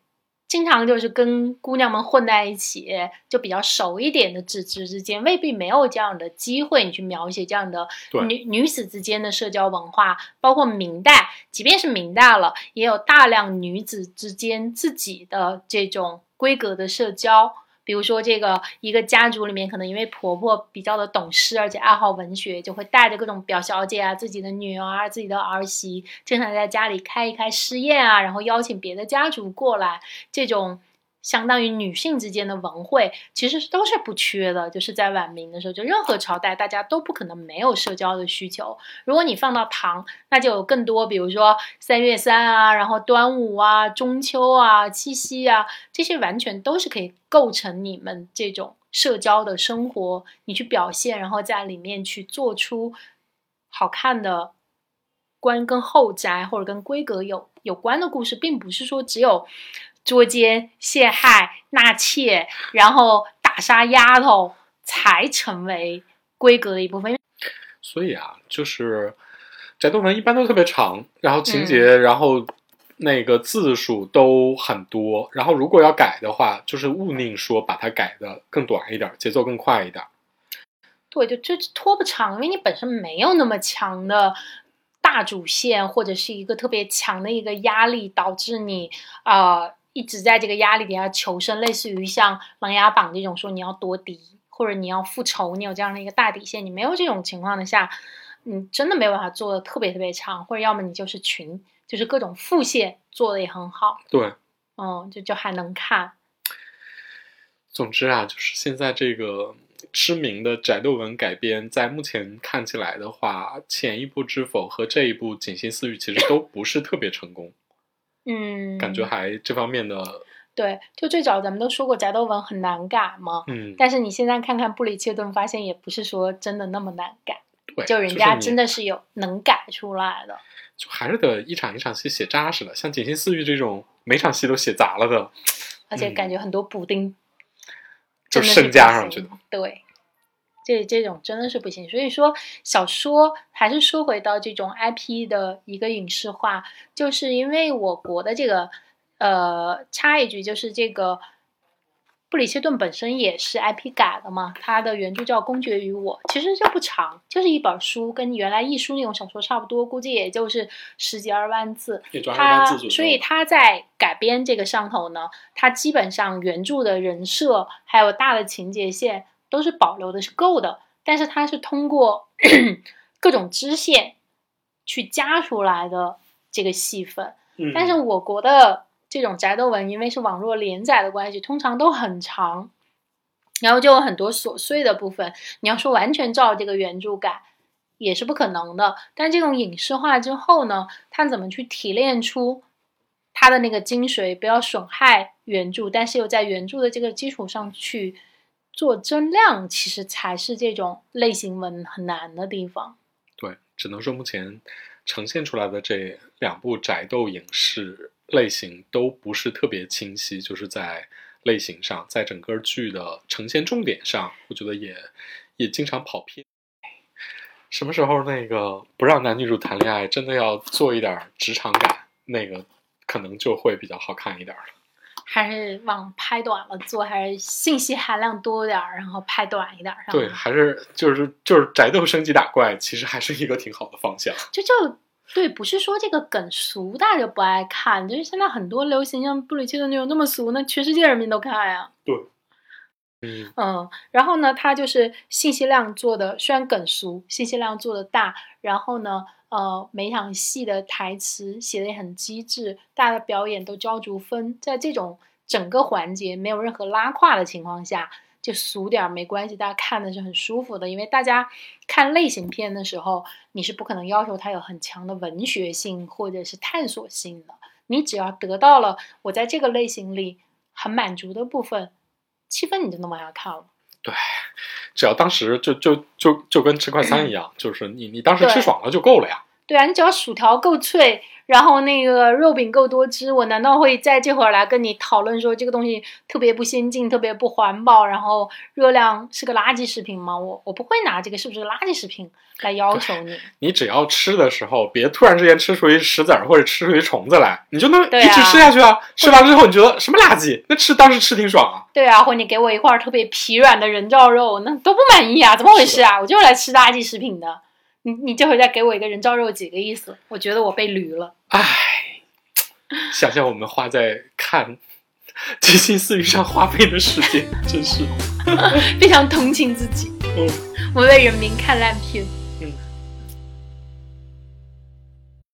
经常就是跟姑娘们混在一起，就比较熟一点的纸质之间，未必没有这样的机会，你去描写这样的女女子之间的社交文化，包括明代，即便是明代了，也有大量女子之间自己的这种规格的社交。比如说，这个一个家族里面，可能因为婆婆比较的懂事，而且爱好文学，就会带着各种表小姐啊、自己的女儿、自己的儿媳，经常在家里开一开诗宴啊，然后邀请别的家族过来。这种相当于女性之间的文会，其实都是不缺的。就是在晚明的时候，就任何朝代，大家都不可能没有社交的需求。如果你放到唐，那就有更多，比如说三月三啊，然后端午啊、中秋啊、七夕啊，这些完全都是可以构成你们这种社交的生活，你去表现，然后在里面去做出好看的。关跟后宅或者跟闺阁有有关的故事，并不是说只有捉奸陷害纳妾，然后打杀丫头才成为规格的一部分。所以啊，就是宅斗文一般都特别长，然后情节，然后那个字数都很多，然后如果要改的话，就是勿宁说把它改的更短一点，节奏更快一点。对，就就拖不长，因为你本身没有那么强的。大主线或者是一个特别强的一个压力，导致你呃一直在这个压力底下求生，类似于像《琅琊榜》这种说你要夺嫡或者你要复仇，你有这样的一个大底线，你没有这种情况的下，你真的没有办法做的特别特别长，或者要么你就是群，就是各种副线做的也很好，对，嗯，就就还能看。总之啊，就是现在这个。知名的宅斗文改编，在目前看起来的话，前一部《知否》和这一部《锦心似玉》其实都不是特别成功。嗯，感觉还这方面的。对，就最早咱们都说过宅斗文很难改嘛。嗯。但是你现在看看布里切顿，发现也不是说真的那么难改。对。就人家真的是有能改出来的。就还是得一场一场戏写扎实的，像《锦心似玉》这种每场戏都写砸了的。而且感觉很多补丁。就剩加上去的，对，这这种真的是不行。所以说，小说还是说回到这种 IP 的一个影视化，就是因为我国的这个，呃，插一句，就是这个。布里切顿本身也是 IP 改的嘛，他的原著叫《公爵与我》，其实就不长，就是一本书，跟原来一书那种小说差不多，估计也就是十几二万字。他所以他在改编这个上头呢，他基本上原著的人设还有大的情节线都是保留的是够的，但是它是通过 <clears throat> 各种支线去加出来的这个戏份。但是我国的。这种宅斗文，因为是网络连载的关系，通常都很长，然后就有很多琐碎的部分。你要说完全照这个原著改，也是不可能的。但这种影视化之后呢，它怎么去提炼出它的那个精髓，不要损害原著，但是又在原著的这个基础上去做增量，其实才是这种类型文很难的地方。对，只能说目前呈现出来的这两部宅斗影视。类型都不是特别清晰，就是在类型上，在整个剧的呈现重点上，我觉得也也经常跑偏。什么时候那个不让男女主谈恋爱，真的要做一点职场感，那个可能就会比较好看一点了。还是往拍短了做，还是信息含量多点儿，然后拍短一点儿。对，还是就是就是宅斗升级打怪，其实还是一个挺好的方向。就就。对，不是说这个梗俗，大家不爱看，就是现在很多流行像布里奇的那种那么俗，那全世界人民都看呀。对，嗯嗯，然后呢，它就是信息量做的，虽然梗俗，信息量做的大，然后呢，呃，每场戏的台词写的也很机智，大家的表演都交足分，在这种整个环节没有任何拉胯的情况下。就俗点没关系，大家看的是很舒服的。因为大家看类型片的时候，你是不可能要求它有很强的文学性或者是探索性的。你只要得到了我在这个类型里很满足的部分，气氛你就能往下看了。对，只要当时就就就就跟吃快餐一样，就是你你当时吃爽了就够了呀。对啊，你只要薯条够脆。然后那个肉饼够多汁，我难道会在这会儿来跟你讨论说这个东西特别不先进、特别不环保，然后热量是个垃圾食品吗？我我不会拿这个是不是垃圾食品来要求你。你只要吃的时候，别突然之间吃出一石子儿或者吃出一虫子来，你就能一直吃下去啊。吃完之后你觉得什么垃圾？那吃当时吃挺爽啊。对啊，或你给我一块特别疲软的人造肉，那都不满意啊？怎么回事啊？我就是来吃垃圾食品的。你你这会儿再给我一个人造肉，几个意思？我觉得我被驴了。唉，想想我们花在看《金星四欲》上花费的时间，真是 <laughs> 非常同情自己。嗯，我为人民看烂片。